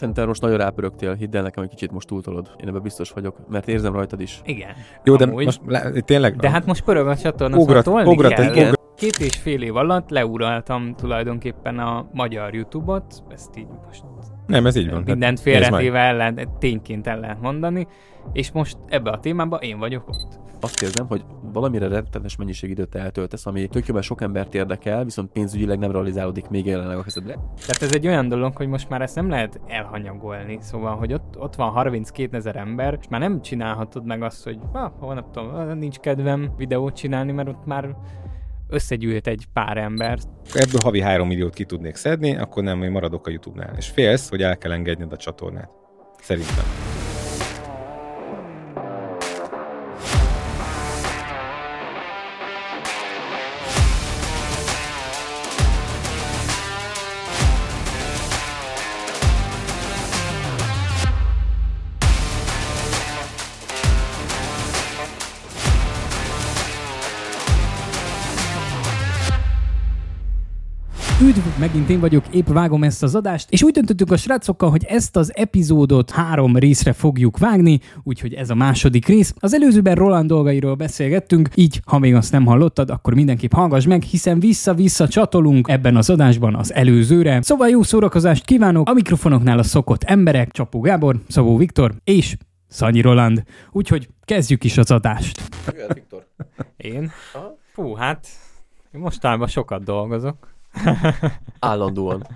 Szerintem most nagyon rápörögtél, hidd el nekem, hogy kicsit most túltolod. Én ebben biztos vagyok, mert érzem rajtad is. Igen. Jó, de Amúgy. most le, tényleg... De hát most pörög a csatorna, Ugrat- szóval ugrat kell. ugrat- Két és fél év alatt leuraltam tulajdonképpen a magyar YouTube-ot, ezt így most Nem, ez így van. mindent félretéve el lehet, tényként el lehet mondani, és most ebbe a témában én vagyok ott. Azt érzem, hogy valamire rettenetes mennyiség időt eltöltesz, ami tök sok embert érdekel, viszont pénzügyileg nem realizálódik még jelenleg a kezedre. Tehát ez egy olyan dolog, hogy most már ezt nem lehet elhanyagolni, szóval, hogy ott, ott van 32 ezer ember, és már nem csinálhatod meg azt, hogy ah, holnap tudom, nincs kedvem videót csinálni, mert ott már összegyűlt egy pár ember. Ebből havi 3 milliót ki tudnék szedni, akkor nem, hogy maradok a YouTube-nál. És félsz, hogy el kell engedned a csatornát. Szerintem. Üdv, megint én vagyok, épp vágom ezt az adást, és úgy döntöttük a srácokkal, hogy ezt az epizódot három részre fogjuk vágni, úgyhogy ez a második rész. Az előzőben Roland dolgairól beszélgettünk, így ha még azt nem hallottad, akkor mindenképp hallgass meg, hiszen vissza-vissza csatolunk ebben az adásban az előzőre. Szóval jó szórakozást kívánok, a mikrofonoknál a szokott emberek, Csapó Gábor, Szabó Viktor és Szanyi Roland. Úgyhogy kezdjük is az adást. Jöhet, Viktor. Én? Aha. Fú, hát én mostanában sokat dolgozok. Állandóan.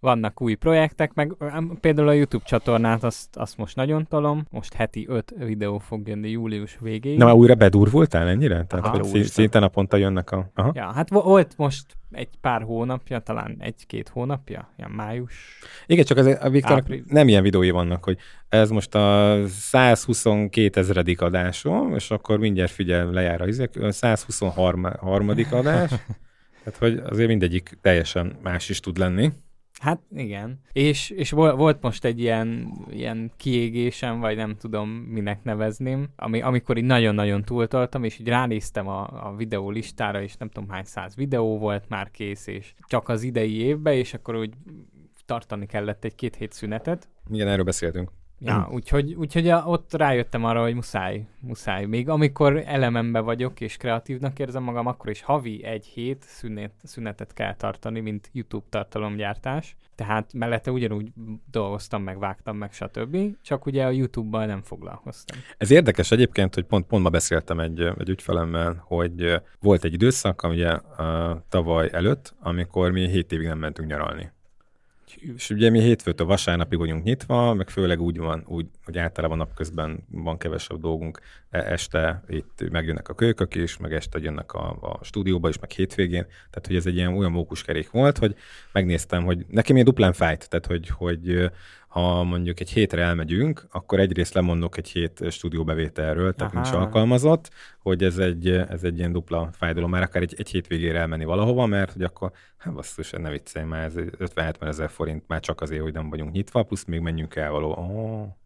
Vannak új projektek, meg például a YouTube csatornát, azt, azt most nagyon tolom. Most heti 5 videó fog jönni július végéig. Na, már újra bedurvultál ennyire? Tehát, Aha. hogy szinte naponta jönnek a... Aha. Ja, hát vo- volt most egy pár hónapja, talán egy-két hónapja, ilyen május. Igen, csak az, a Viktornak Április. nem ilyen videói vannak, hogy ez most a 122 ezredik adásom, és akkor mindjárt figyel, lejár a izek, 123. adás. Tehát, hogy azért mindegyik teljesen más is tud lenni. Hát igen. És, és vol- volt most egy ilyen, ilyen kiégésem, vagy nem tudom minek nevezném, ami, amikor így nagyon-nagyon túltoltam, és így ránéztem a, a videó listára, és nem tudom hány száz videó volt már kész, és csak az idei évben, és akkor úgy tartani kellett egy két hét szünetet. Igen, erről beszéltünk. Ja, úgyhogy, úgyhogy a, ott rájöttem arra, hogy muszáj, muszáj. Még amikor elemembe vagyok és kreatívnak érzem magam, akkor is havi egy hét szünet, szünetet kell tartani, mint YouTube tartalomgyártás. Tehát mellette ugyanúgy dolgoztam, meg vágtam, meg stb. Csak ugye a YouTube-bal nem foglalkoztam. Ez érdekes egyébként, hogy pont, pont ma beszéltem egy, egy ügyfelemmel, hogy volt egy időszak, ugye tavaly előtt, amikor mi 7 évig nem mentünk nyaralni. És ugye mi hétfőtől vasárnapig vagyunk nyitva, meg főleg úgy van, úgy, hogy általában napközben van kevesebb dolgunk, E- este itt megjönnek a kölykök is, meg este jönnek a, a stúdióba is, meg hétvégén, tehát hogy ez egy ilyen olyan mókuskerék volt, hogy megnéztem, hogy nekem ilyen duplán fájt, tehát hogy, hogy ha mondjuk egy hétre elmegyünk, akkor egyrészt lemondok egy hét stúdióbevételről, tehát Aha. nincs alkalmazott, hogy ez egy, ez egy ilyen dupla fájdalom, már akár egy, egy hétvégére elmenni valahova, mert hogy akkor, hát basszus, ne viccelj már, ez 50-70 ezer forint már csak azért, hogy nem vagyunk nyitva, plusz még menjünk el való. Oh.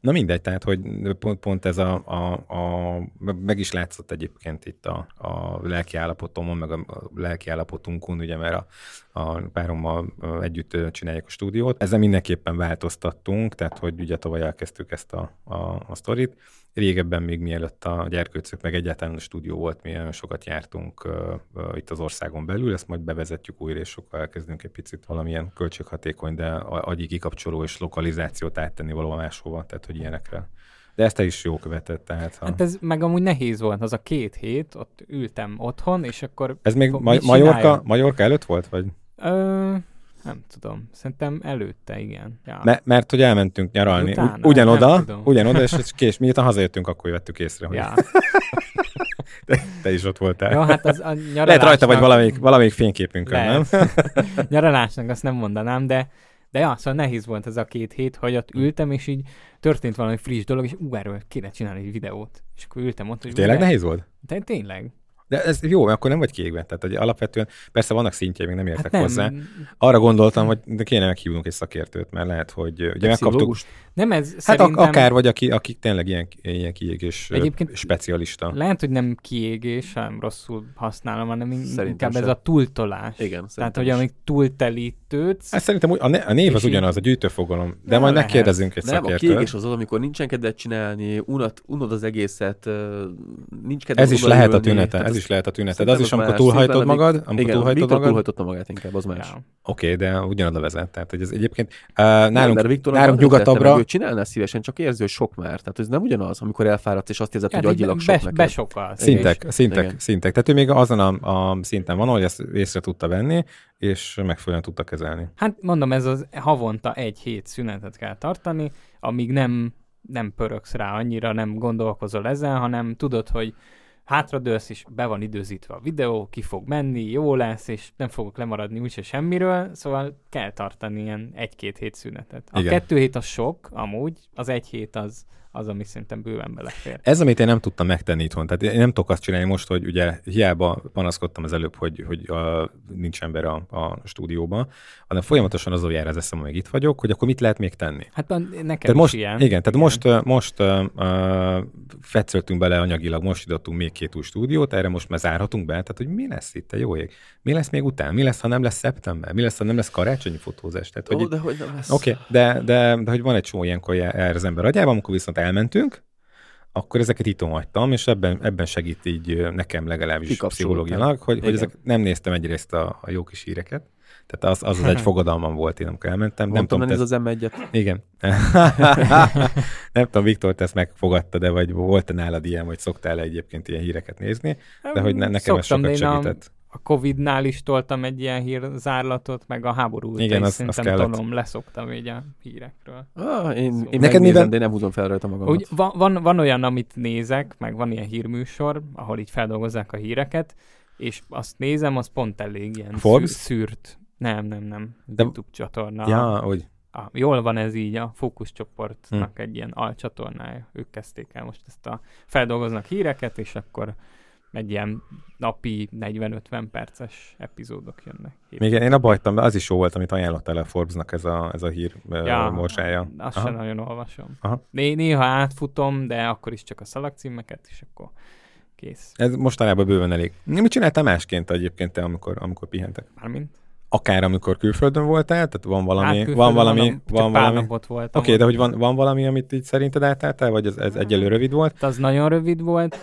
Na mindegy, tehát, hogy pont, pont ez a, a, a, meg is látszott egyébként itt a, a lelki állapotomon, meg a, a lelki állapotunkon, ugye, mert a, a párommal együtt csináljuk a stúdiót. Ezzel mindenképpen változtattunk, tehát, hogy ugye tavaly elkezdtük ezt a, a, a sztorit. Régebben még mielőtt a gyerkőcök, meg egyáltalán a stúdió volt, mi nagyon sokat jártunk ö, itt az országon belül, ezt majd bevezetjük újra, és sokkal elkezdünk egy picit valamilyen költséghatékony, de agyi kikapcsoló és lokalizációt áttenni valahol máshova, tehát hogy ilyenekre. De ezt te is jó követett, tehát ha... Hát ez meg amúgy nehéz volt, az a két hét, ott ültem otthon, és akkor... Ez még Ma-? Majorka, Majorka előtt volt? Vagy? Ö, nem tudom, szerintem előtte, igen. Ja. Me- mert hogy elmentünk nyaralni. Utána? Ugyanoda, Nem ugyanoda, és és kés, miután hazajöttünk, akkor vettük észre, hogy ja. te, te is ott voltál. Jó, hát az a nyaralásnak... Lehet rajta vagy valamelyik, valamelyik fényképünkön, nem? Lehet. Nyaralásnak azt nem mondanám, de, de ja, szóval nehéz volt ez a két hét, hogy ott ültem, és így történt valami friss dolog, és ú, erről kéne csinálni egy videót. És akkor ültem ott, hogy Tényleg de- nehéz volt? De tényleg. De ez jó, mert akkor nem vagy kiégve. Tehát hogy alapvetően persze vannak szintjei, még nem értek Hát nem, hozzá. Arra gondoltam, hogy de kéne meghívnunk egy szakértőt, mert lehet, hogy ugye megkaptuk. Nem ez Hát szerintem... ak- akár vagy, aki, aki tényleg ilyen, ilyen kiégés Egyébként specialista. Lehet, hogy nem kiégés, hanem rosszul használom, hanem in- Szerintem inkább ez sem. a túltolás. Igen, Tehát, hogy amíg túltelítődsz, Hát szerintem úgy- a, ne- a név az ugyanaz, a gyűjtőfogalom, de Ja, majd lehet. megkérdezünk egy Nem, a szakértőt. kiégés az az, amikor nincsen kedved csinálni, unod, unod az egészet, nincs kedved Ez is lehet a tünete, ez is lehet a tünete. De az is, amikor túlhajtod magad, amikor Igen, túlhajtod Viktor magad, túlhajtotta magát inkább, az más. oké, de ugyanoda vezet. Tehát, hogy ez egyébként Nem, nálunk, nálunk nyugatabbra... nyugatabbra, Ő csinálná szívesen, csak érzi, hogy sok már. Tehát ez nem ugyanaz, amikor elfáradsz, és azt érzed, hogy agyilag sok be, neked. besokalsz. Szintek, szintek, Igen. szintek. Tehát ő még azon a, a szinten van, hogy ezt észre tudta venni, és megfelelően tudta kezelni. Hát mondom, ez az havonta egy hét szünetet kell tartani, amíg nem, nem pöröksz rá annyira, nem gondolkozol ezen, hanem tudod, hogy hátradőlsz, és be van időzítve a videó, ki fog menni, jó lesz, és nem fogok lemaradni úgyse semmiről, szóval kell tartani ilyen egy-két hét szünetet. A Igen. kettő hét az sok, amúgy, az egy hét az, az ami szerintem bőven belefér. Ez, amit én nem tudtam megtenni itthon. Tehát én nem tudok azt csinálni most, hogy ugye hiába panaszkodtam az előbb, hogy, hogy a, nincs ember a, a stúdióban, hanem folyamatosan azon jár az eszem, amíg itt vagyok, hogy akkor mit lehet még tenni. Hát nekem Tehát is most, ilyen. igen, tehát most, uh, most uh, uh, fetszöltünk bele anyagilag, most idottunk még két új stúdiót, erre most már zárhatunk be, tehát hogy mi lesz itt, te jó ég? Mi lesz még után? Mi lesz, ha nem lesz szeptember? Mi lesz, ha nem lesz karácsonyi fotózás? Tehát, hogy Ó, itt- de hogy nem lesz. Oké, okay, de, de, de, hogy van egy csomó ilyenkor jár az ember agyában, amikor viszont elmentünk, akkor ezeket itthon hagytam, és ebben, ebben segít így nekem legalábbis pszichológilag, hogy, hogy Igen. ezek nem néztem egyrészt a, a jó kis híreket, tehát az az, az egy fogadalmam volt én, amikor elmentem. Mondtam, nem tudom, ez az M1-et. igen. nem tudom, Viktor, te ezt megfogadta, de vagy volt-e nálad ilyen, vagy szoktál egyébként ilyen híreket nézni, de hogy ne, nekem ez Szoktam, sokat segített. A Covid-nál is toltam egy ilyen hírzárlatot, meg a háború óta Igen, is az- az szerintem kellett. tolom, leszoktam így a hírekről. Ah, én, én Neked mivel- de én nem húzom fel rajta magamat. Úgy, van, van, van olyan, amit nézek, meg van ilyen hírműsor, ahol így feldolgozzák a híreket, és azt nézem, az pont elég ilyen Forbes? szű- szűrt. Nem, nem, nem. De- YouTube csatorna. Ja, hogy A, jól van ez így, a fókuszcsoportnak Hm. egy ilyen alcsatornája. Ők kezdték el most ezt a feldolgoznak híreket, és akkor egy ilyen napi 40-50 perces epizódok jönnek. még én abba hagytam, de az is jó volt, amit ajánlottál a Forbesnak ez a, ez a hír ja, Ja, morsája. Azt Aha. sem nagyon olvasom. Aha. Né- néha átfutom, de akkor is csak a szalagcímeket, és akkor kész. Ez mostanában bőven elég. Mit csináltál másként egyébként te, amikor, amikor pihentek? Mármint. Akár amikor külföldön voltál, tehát van valami, Hát van valami, csak van valami. Oké, okay, de hogy van, van valami, amit így szerinted átálltál, vagy ez, ez egyelőre rövid volt? Az nagyon rövid volt.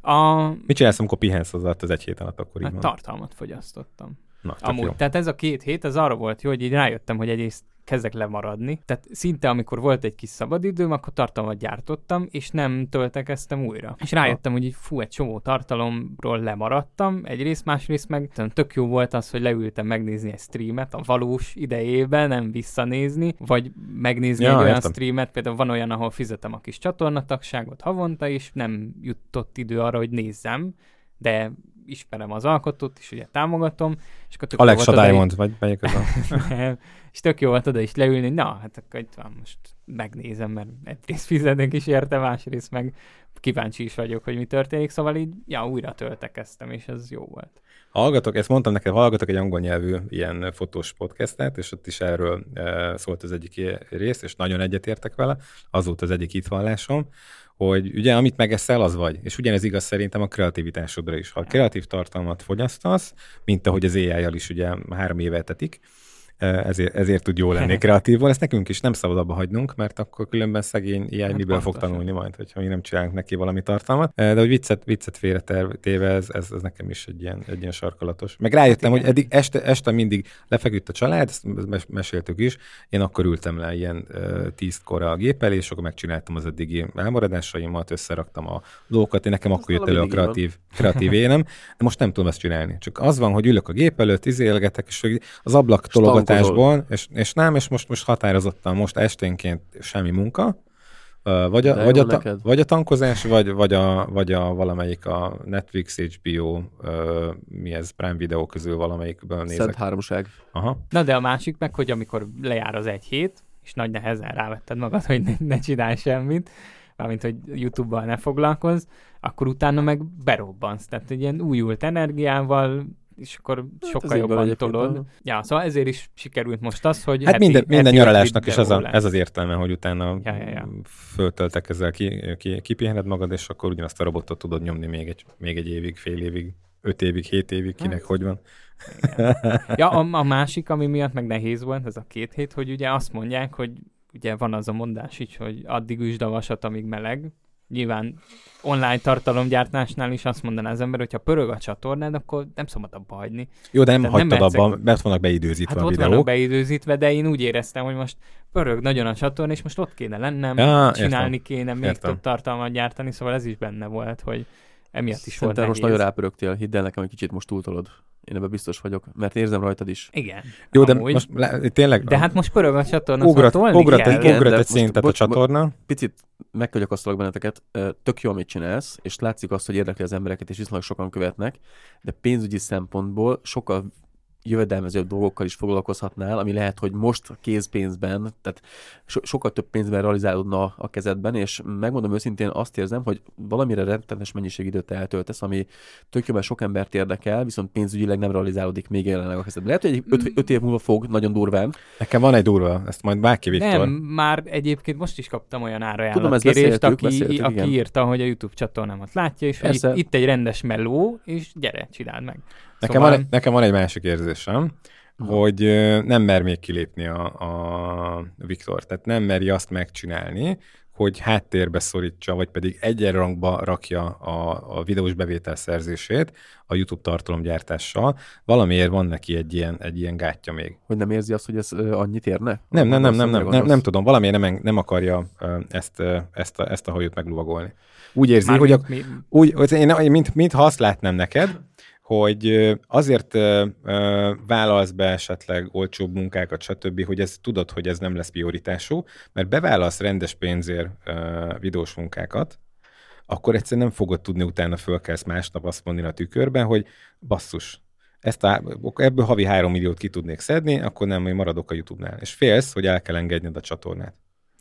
A Mit csinálsz, amikor pihensz az alatt az egy hét alatt, akkor így hát, tartalmat fogyasztottam. Na, Amúgy, jó. tehát ez a két hét, ez arra volt jó, hogy így rájöttem, hogy egyrészt kezdek lemaradni. Tehát szinte, amikor volt egy kis szabadidőm, akkor tartalmat gyártottam, és nem töltekeztem újra. És rájöttem, hogy így fú, egy csomó tartalomról lemaradtam, egyrészt, másrészt meg tök jó volt az, hogy leültem megnézni egy streamet a valós idejében, nem visszanézni, vagy megnézni Ja, egy olyan értem. streamet, például van olyan, ahol fizetem a kis csatornatagságot havonta, és nem jutott idő arra, hogy nézzem, de ismerem az alkotót, és ugye támogatom, és akkor oda Diamond, vagy melyik az a... És tök jó volt oda is leülni, na, hát akkor itt van, most megnézem, mert egyrészt fizetnek is érte, másrészt meg kíváncsi is vagyok, hogy mi történik, szóval így, ja, újra töltekeztem, és ez jó volt. Hallgatok, ezt mondtam neked, hallgatok egy angol nyelvű ilyen fotós podcastet, és ott is erről e, szólt az egyik rész, és nagyon egyetértek vele, az volt az egyik hitvallásom, hogy ugye amit megeszel, az vagy. És ugyanez igaz szerintem a kreativitásodra is. Ha kreatív tartalmat fogyasztasz, mint ahogy az AI-jal is ugye három éve tetik, ezért, ezért tud jó lenni kreatívval. Ezt nekünk is nem szabad abba hagynunk, mert akkor különben szegény AI Hát miből fog tanulni majd, hogyha mi nem csinálunk neki valami tartalmat. De hogy viccet, viccet félretéve, ez, ez, ez nekem is egy ilyen, egy ilyen sarkalatos. Meg rájöttem, Hát hogy eddig este, este mindig lefeküdt a család, ezt mes- meséltük is, én akkor ültem le ilyen tízkor a gép elé, és akkor megcsináltam az eddigi elmaradásaimat, összeraktam a dolgokat, én nekem Az akkor jött elő a kreatív, kreatív énem, de most nem tudom ezt csinálni. Csak az van, hogy ülök a gép előtt, izélgetek, és az ablak tologatásból, és, és nem, és most, most határozottan most esténként semmi munka, vagy a, De vagy, a, ta, neked. vagy a tankozás, vagy, vagy, a, vagy a valamelyik a Netflix, HBO, ö, mi ez, Prime Video közül valamelyikből nézek. Szent háromság. Aha. Na de a másik meg, hogy amikor lejár az egy hét, és nagy nehezen rávetted magad, hogy ne, ne csinálj semmit, mármint hogy YouTube-bal ne foglalkozz, akkor utána meg berobbansz. Tehát egy ilyen újult energiával, és akkor Hát ez sokkal jobban tolod. Ja, szóval ezért is sikerült most az, hogy Hát heti, minden, minden heti nyaralásnak is az a, ez az értelme, hogy utána Ja, ja, ja. föltöltek ezzel, ki, ki, kipihened magad, és akkor ugyanazt a robotot tudod nyomni még egy, még egy évig, fél évig, öt évig, hét évig, kinek Hát. hogy van. Ja, a, a másik, ami miatt meg nehéz volt, ez a két hét, hogy ugye azt mondják, hogy ugye van az a mondás így, hogy addig üsd a vasat, amíg meleg. Nyilván online tartalomgyártásnál is azt mondaná az ember, hogy ha pörög a csatornád, akkor nem szabad abba hagyni. Jó, de nem Tehát nem hagytad mehetsz abban, mert vannak beidőzítve Hát a ott videók. vannak beidőzítve, de én úgy éreztem, hogy most pörög nagyon a csatorna, és most ott kéne lennem, Ja, csinálni kéne, még Értem. több tartalmat gyártani, szóval ez is benne volt, hogy emiatt is volt Szerintem most nehéz. nagyon rápörögtél, hidd el nekem, hogy kicsit most túltolod. Én ebben biztos vagyok, mert érzem rajtad is. Igen. Jó, de amúgy. most lá- tényleg De hát most pörög a csatorna, ugrat, szóval ugrat, kell. egy, Igen, ugrat egy most szintet a bocs- bo- csatorna. Picit megkagyakasztalak benneteket, tök jó, amit csinálsz, és látszik azt, hogy érdekli az embereket, és viszonylag sokan követnek, de pénzügyi szempontból sokkal jövedelmezőbb dolgokkal is foglalkozhatnál, ami lehet, hogy most a kézpénzben, tehát so- sokkal több pénzben realizálódna a kezedben, és megmondom őszintén azt érzem, hogy valamire rettenetes mennyiség időt eltöltesz, ami tök jó, mert sok embert érdekel, viszont pénzügyileg nem realizálódik még jelenleg a kezedben. Lehet, hogy öt, öt év múlva fog, nagyon durván. Nekem van egy durva, ezt majd Báki Viktor. Nem, már egyébként most is kaptam olyan Tudom, árajánlat ezt kérést, beszéltük, aki, beszéltük, aki igen. írta, hogy a YouTube csatornámat látja, és hogy itt, itt egy rendes meló, és gyere, csináld meg. Nekem, Szóval- van, egy, nekem van egy másik érzésem, Na. hogy nem mer még kilépni a, a Viktor. Tehát nem meri azt megcsinálni, hogy háttérbe szorítsa, vagy pedig egyenrangba rakja a, a videós bevétel szerzését a YouTube tartalomgyártással. Valamiért van neki egy ilyen, egy ilyen gátja még. Hogy nem érzi azt, hogy ez annyit érne? Nem, nem, nem, nem, nem, nem, nem tudom, valamiért nem, nem akarja ezt, ezt, a, ezt a hajót megluvagolni. Úgy érzi, Már hogy a, mi, úgy, hogy én, én mint, mintha azt látnám neked, hogy azért vállalsz be esetleg olcsóbb munkákat, stb., hogy ez tudod, hogy ez nem lesz prioritású, mert bevállalsz rendes pénzért videós munkákat, akkor egyszerűen nem fogod tudni utána fölkelsz másnap azt mondani a tükörben, hogy basszus, ezt a, ebből havi 3 milliót ki tudnék szedni, akkor nem, hogy maradok a YouTube-nál. És félsz, hogy el kell engedned a csatornát.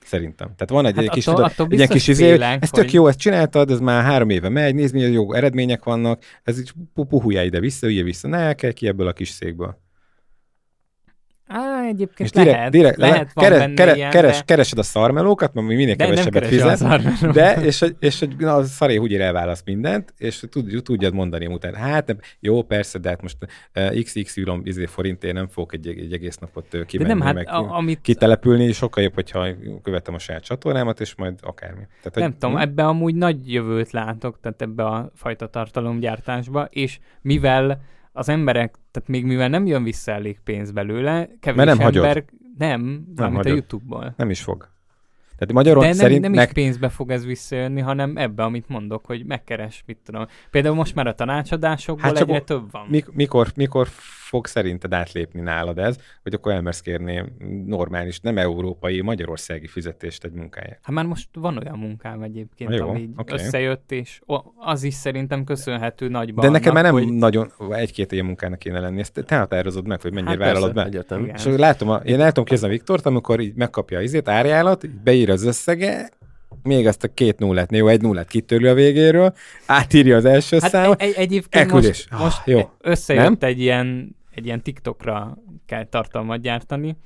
Szerintem. Tehát van egy, Hát egy kis, attól- tudod, attól egy ilyen kis izé, ez tök jó, ezt csináltad, ez már három éve megy, nézd, milyen jó eredmények vannak, ez így pu- puhuljál ide-vissza, üljél vissza, ne kell ki ebből a kis székből. Á, egyébként És direkt, lehet, direkt lehet van keres, benne keres, ilyen, keres, de, keresed a szarmelókat, mert minél de kevesebbet fizet, de, és, és egy, na, a szaré úgy elválasz mindent, és tud, tudjad mondani utána. Hát nem, jó, persze, de hát most uh, XXY izé forintért nem fogok egy, egy egész napot uh, de kimenni, nem, hát meg a, amit kitelepülni, sokkal jobb, hogyha követem a saját csatornámat, és majd akármi. Tehát, Nem hogy- tudom, ebbe amúgy nagy jövőt látok, tehát ebbe a fajta tartalomgyártásba, és mivel az emberek, tehát még mivel nem jön vissza elég pénz belőle, kevés Mert nem hagyod. ember, nem, nem mint a hagyod. YouTube-ból. Nem is fog. Tehát magyarul De nem, szerint nem is nek- pénzbe fog ez visszajönni, hanem ebbe, amit mondok, hogy megkeres, mit tudom. Például most már a tanácsadásokból Hát egyre több van. Mik- mikor, mikor fog szerinted átlépni nálad ez, hogy akkor elmersz kérni normális, nem európai, magyarországi fizetést egy munkáért? Hát már most van olyan munkám egyébként, jó, ami oké. összejött, és az is szerintem köszönhető nagyban. De neked már nem hogy... nagyon, egy-két ilyen munkának kéne lenni, ezt te határozod meg, hogy mennyire Hát vállalod be. Igen. És látom, a, én el tudom képzelni Viktort, amikor így megkapja az izét, árjálat, beír az összege, még azt a két nullát, jó, egy nullát kitörli a végéről, átírja az első Hát számot, egy, egy, egyébként elküldés. most, Ah, most jó. összejött egy ilyen, egy ilyen TikTokra kell tartalmat gyártani,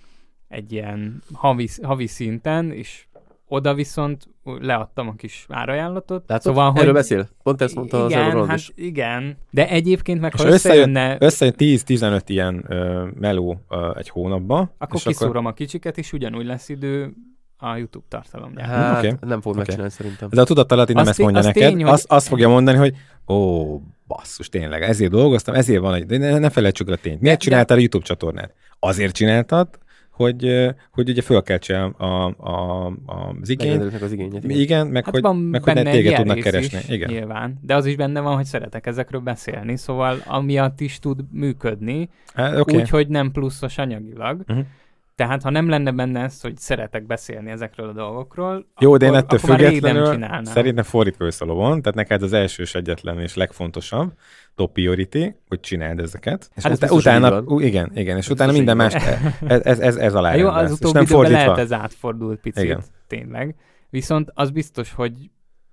egy ilyen havi, havi szinten, és oda viszont leadtam a kis árajánlatot. Látod? szóval, Erről hogy beszél. Pont ezt mondta az igen, Ronald hát is. igen, de egyébként meg és ha összejön, összejönne, összejön 10-15 ilyen ö, meló ö, egy hónapba, akkor kiszúrom a kicsiket, és ugyanúgy lesz idő a YouTube tartalomjára. Hát, Oké. nem fog Oké. megcsinálni szerintem. De a tudatalatti nem Az ezt mondja az neked, tény, hogy- azt, azt fogja mondani, hogy ó, basszus, tényleg, ezért dolgoztam, ezért van, egy, de ne, ne felejtsük el a tényt. Miért De- csináltál a YouTube csatornát? Azért csináltad, hogy, hogy ugye fölkeltse a, a, a, az igényt, az igényét. igen. igen, meg Hát hogy, van meg hogy téged tudnak keresni. Is, Igen. Nyilván. De az is benne van, hogy szeretek ezekről beszélni, szóval amiatt is tud működni, Hát, okay. okay. úgy, hogy nem pluszos anyagilag. Mhm. Tehát ha nem lenne benne ez, hogy szeretek beszélni ezekről a dolgokról, Jó, de én akkor, ettől nem függetlenül szerintem fordítva a lovon, tehát neked az első és egyetlen és legfontosabb top priority, hogy csináld ezeket. És Hát ez utána, ú, igen, igen, és Ez utána minden más, így ez, ez, ez, ez alá jó, az és utóbbi nem időben fordítva. lehet ez átfordult picit, Igen. tényleg. Viszont az biztos, hogy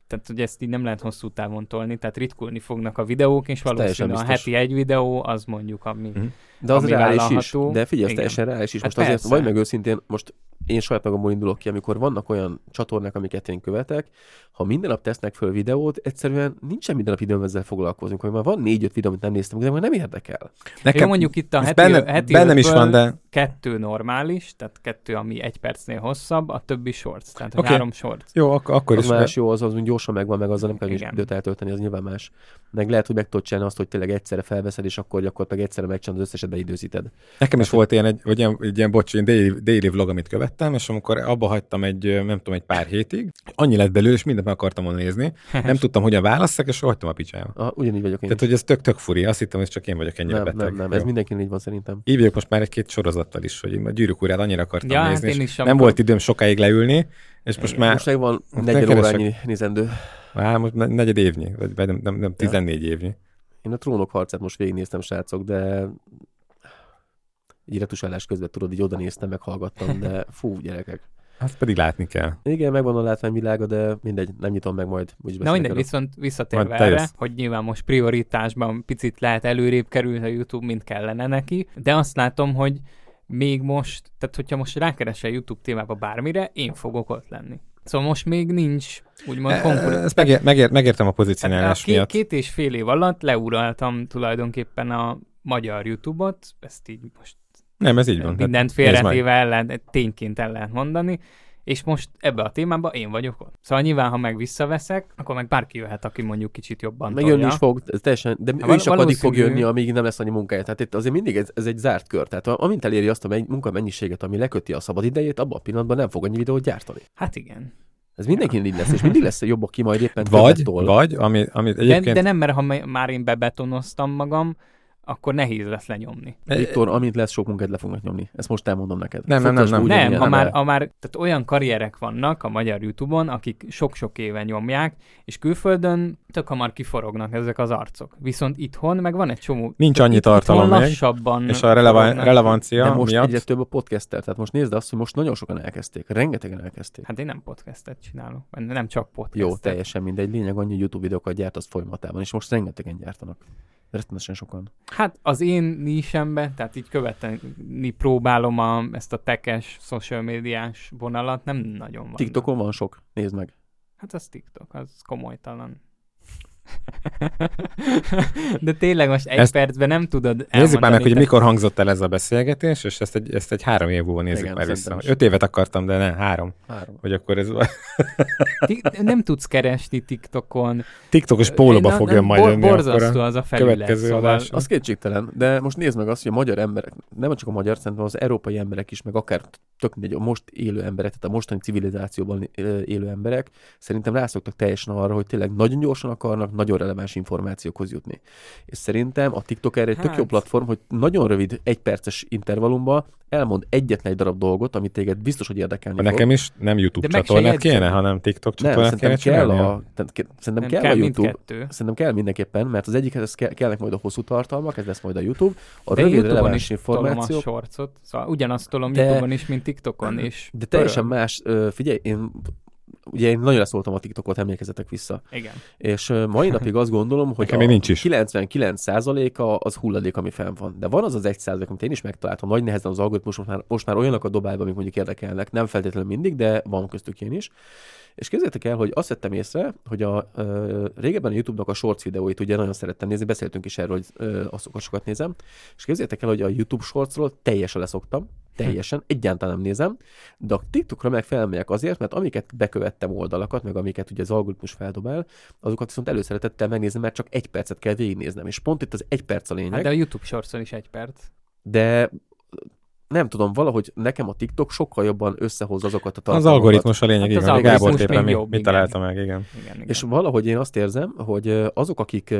tehát hogy ezt így nem lehet hosszú távon tolni, tehát ritkulni fognak a videók, és valószínűleg a heti egy videó az mondjuk, ami... Mhm. De az ami reális is. De figyelj, ez teljesen reális is. Hát Most azért, persze. vagy meg őszintén, most én saját magamból indulok ki, amikor vannak olyan csatornák, amiket én követek, ha minden nap tesznek föl videót, egyszerűen nincsen minden nap időm ezzel foglalkozunk, hogy már van négy-öt videó, amit nem néztem, de már nem érdekel. Nekem, mondjuk itt a heti, benne, heti bennem is van, de kettő normális, tehát kettő, ami egy percnél hosszabb, a többi shorts, tehát okay. három shorts. jó, akkor, akkor Az is. más jó, az, az gyorsan megvan, meg azzal nem kell is Igen. időt eltölteni, az nyilván más. Meg lehet, hogy meg tudod csinálni azt, hogy tényleg egyszerre felveszed, és akkor gyakorlatilag egyszerre megcsinálod az összeset, beidőzíted. Nekem is volt ilyen, egy, vagy ilyen, egy ilyen bocs, ilyen daily, daily vlog, amit követtem, és amikor abba hagytam egy, nem tudom, egy pár hétig, annyi lett belőle, és mindent meg akartam volna nézni. Nem tudtam, hogyan válasszak, és hagytam a picsába. Ah, ugyanígy vagyok én. Tehát, hogy ez tök, tök furi. Azt hittem, hogy csak én vagyok ennyire nem, beteg. nem, nem, Jó. ez mindenkinek így van szerintem. Így vagyok most már egy-két sorozattal is, hogy én a gyűrűk urát annyira akartam Ja, hát nézni, én és is, nem volt időm sokáig leülni, és most már, Most van Most 40 keresek. órányi nézendő. már most ne- negyed évnyi, vagy nem, nem, nem 14 évnyi. Én a trónok harcát most végignéztem, srácok, de így retusálás közben tudod, így oda néztem, meghallgattam, de fú, gyerekek. Azt pedig látni kell. Igen, megvan a látványvilága, de mindegy, nem nyitom meg majd. Úgyis Na mindegy, viszont visszatérve Majd erre, hogy nyilván most prioritásban picit lehet előrébb kerülni a YouTube, mint kellene neki, de azt látom, hogy még most, tehát hogyha most rákeresel YouTube témába bármire, én fogok ott lenni. Szóval most még nincs úgymond E- konkurencia. Ezt megér, megér, megértem a Tehát a pozícionálás két, miatt. két és fél év alatt leuraltam tulajdonképpen a magyar YouTube-ot, ezt így most Nem, ez így van. mindent Hát félretéve el lehet, tényként el lehet mondani, és most ebbe a témába én vagyok ott. Szóval nyilván, ha meg visszaveszek, akkor meg bárki jöhet, aki mondjuk kicsit jobban Meg jönni is fog, teljesen, de ő val- is csak addig fog jönni, amíg nem lesz annyi munkája. Tehát itt azért mindig ez, ez egy zárt kör. Tehát amint eléri azt a menny- munkamennyiséget, ami leköti a szabad idejét, abban a pillanatban nem fog annyi videót gyártani. Hát igen. Ez mindenkinek így lesz, és mindig lesz jobb, aki majd éppen Vagy, többet tol. vagy, ami, ami De, egyébként... de nem, mert ha már én bebetonoztam magam, akkor nehéz lesz lenyomni. Viktor, amint lesz sok munkát le fognak nyomni. Ezt most elmondom neked. Nem, nem, nem, nem. úgy, nem, amilyen ha már, ha már tehát olyan karrierek vannak a magyar YouTube-on, akik sok-sok éve nyomják, és külföldön tök hamar kiforognak ezek az arcok. Viszont itthon meg van egy csomó... Nincs annyi itthon tartalom még, lassabban és a relevan, relevancia de most miatt... egyre több a podcaster, tehát most nézd azt, hogy most nagyon sokan elkezdték, rengetegen elkezdték. Hát én nem podcastet csinálok, nem csak podcastet. Jó, teljesen mindegy. Lényeg annyi, YouTube videókat gyárt az folyamatában, és most rengetegen gyártanak. Rettenesen sokan. Hát az én nisembe, tehát így követni próbálom a, ezt a tekes, social médiás vonalat, nem nagyon van. TikTokon van sok, nézd meg. Hát az TikTok, az komolytalan. De tényleg most egy Ezt- percben nem tudod Nézzük már meg, hogy te- mikor hangzott el ez a beszélgetés, és ezt egy, ezt egy három év múlva nézzük Igen, már vissza. is. Öt évet akartam, de nem, három. Három. Hogy akkor ez nem tudsz keresni TikTokon. TikTokos pólóba Na- fogja nem, majd bor- Borzasztó az a felület, következő szóval adásra. Az kétségtelen, de most nézd meg azt, hogy a magyar emberek, nem csak a magyar, szerintem az európai emberek is, meg akár tök mindegy, a most élő emberek, tehát a mostani civilizációban élő emberek, szerintem rászoktak teljesen arra, hogy tényleg nagyon gyorsan akarnak nagyon releváns információkhoz jutni. És szerintem a TikTok erre egy tök jó Hát. platform, hogy nagyon rövid, egyperces intervallumban elmond egyetlen egy darab dolgot, amit téged biztos, hogy érdekelni fog. Nekem is nem YouTube De csatornát kéne, hanem TikTok nem, csatornát kéne szerintem kell, a, szerintem nem kell, kell a YouTube, mindkettő. Szerintem kell mindenképpen, mert az egyikhez kell, kellnek majd a hosszú tartalmak, ez lesz majd a YouTube. A De rövid YouTube-on releváns is tolom a shortsot, szóval ugyanazt tolom De- YouTube-on is, mint TikTokon is. De teljesen más, figyelj, én ugye én nagyon leszóltam a TikTokot, emlékezetek vissza. Igen. És mai napig azt gondolom, hogy Nekem a nincs is. 99%-a az hulladék, ami fenn van. De van az az 1%, amit én is megtaláltam, nagy nehezen az algoritmus most már, most már olyanokat dobál be, amik mondjuk érdekelnek. Nem feltétlenül mindig, de van köztük én is. És képzeljétek el, hogy azt vettem észre, hogy a ö, régebben a YouTube-nak a shorts videóit ugye nagyon szerettem nézni, beszéltünk is erről, hogy ö, azokat sokat nézem, és képzeljétek el, hogy a YouTube shortsról teljesen leszoktam, teljesen, egyáltalán nem nézem, de a TikTokra meg felmegyek azért, mert amiket bekövettem oldalakat, meg amiket ugye az algoritmus feldobál, azokat viszont előszeretettel megnézni, mert csak egy percet kell végignéznem, és pont itt az egy perc a lényeg, Hát de a YouTube shortson is egy perc. de nem tudom, valahogy nekem a TikTok sokkal jobban összehoz azokat a Az tartalmakat. algoritmus a lényeg, Hát igen. az Hát Gábor éppen még mi, igen. találta meg, igen. Igen, igen. És valahogy én azt érzem, hogy azok, akik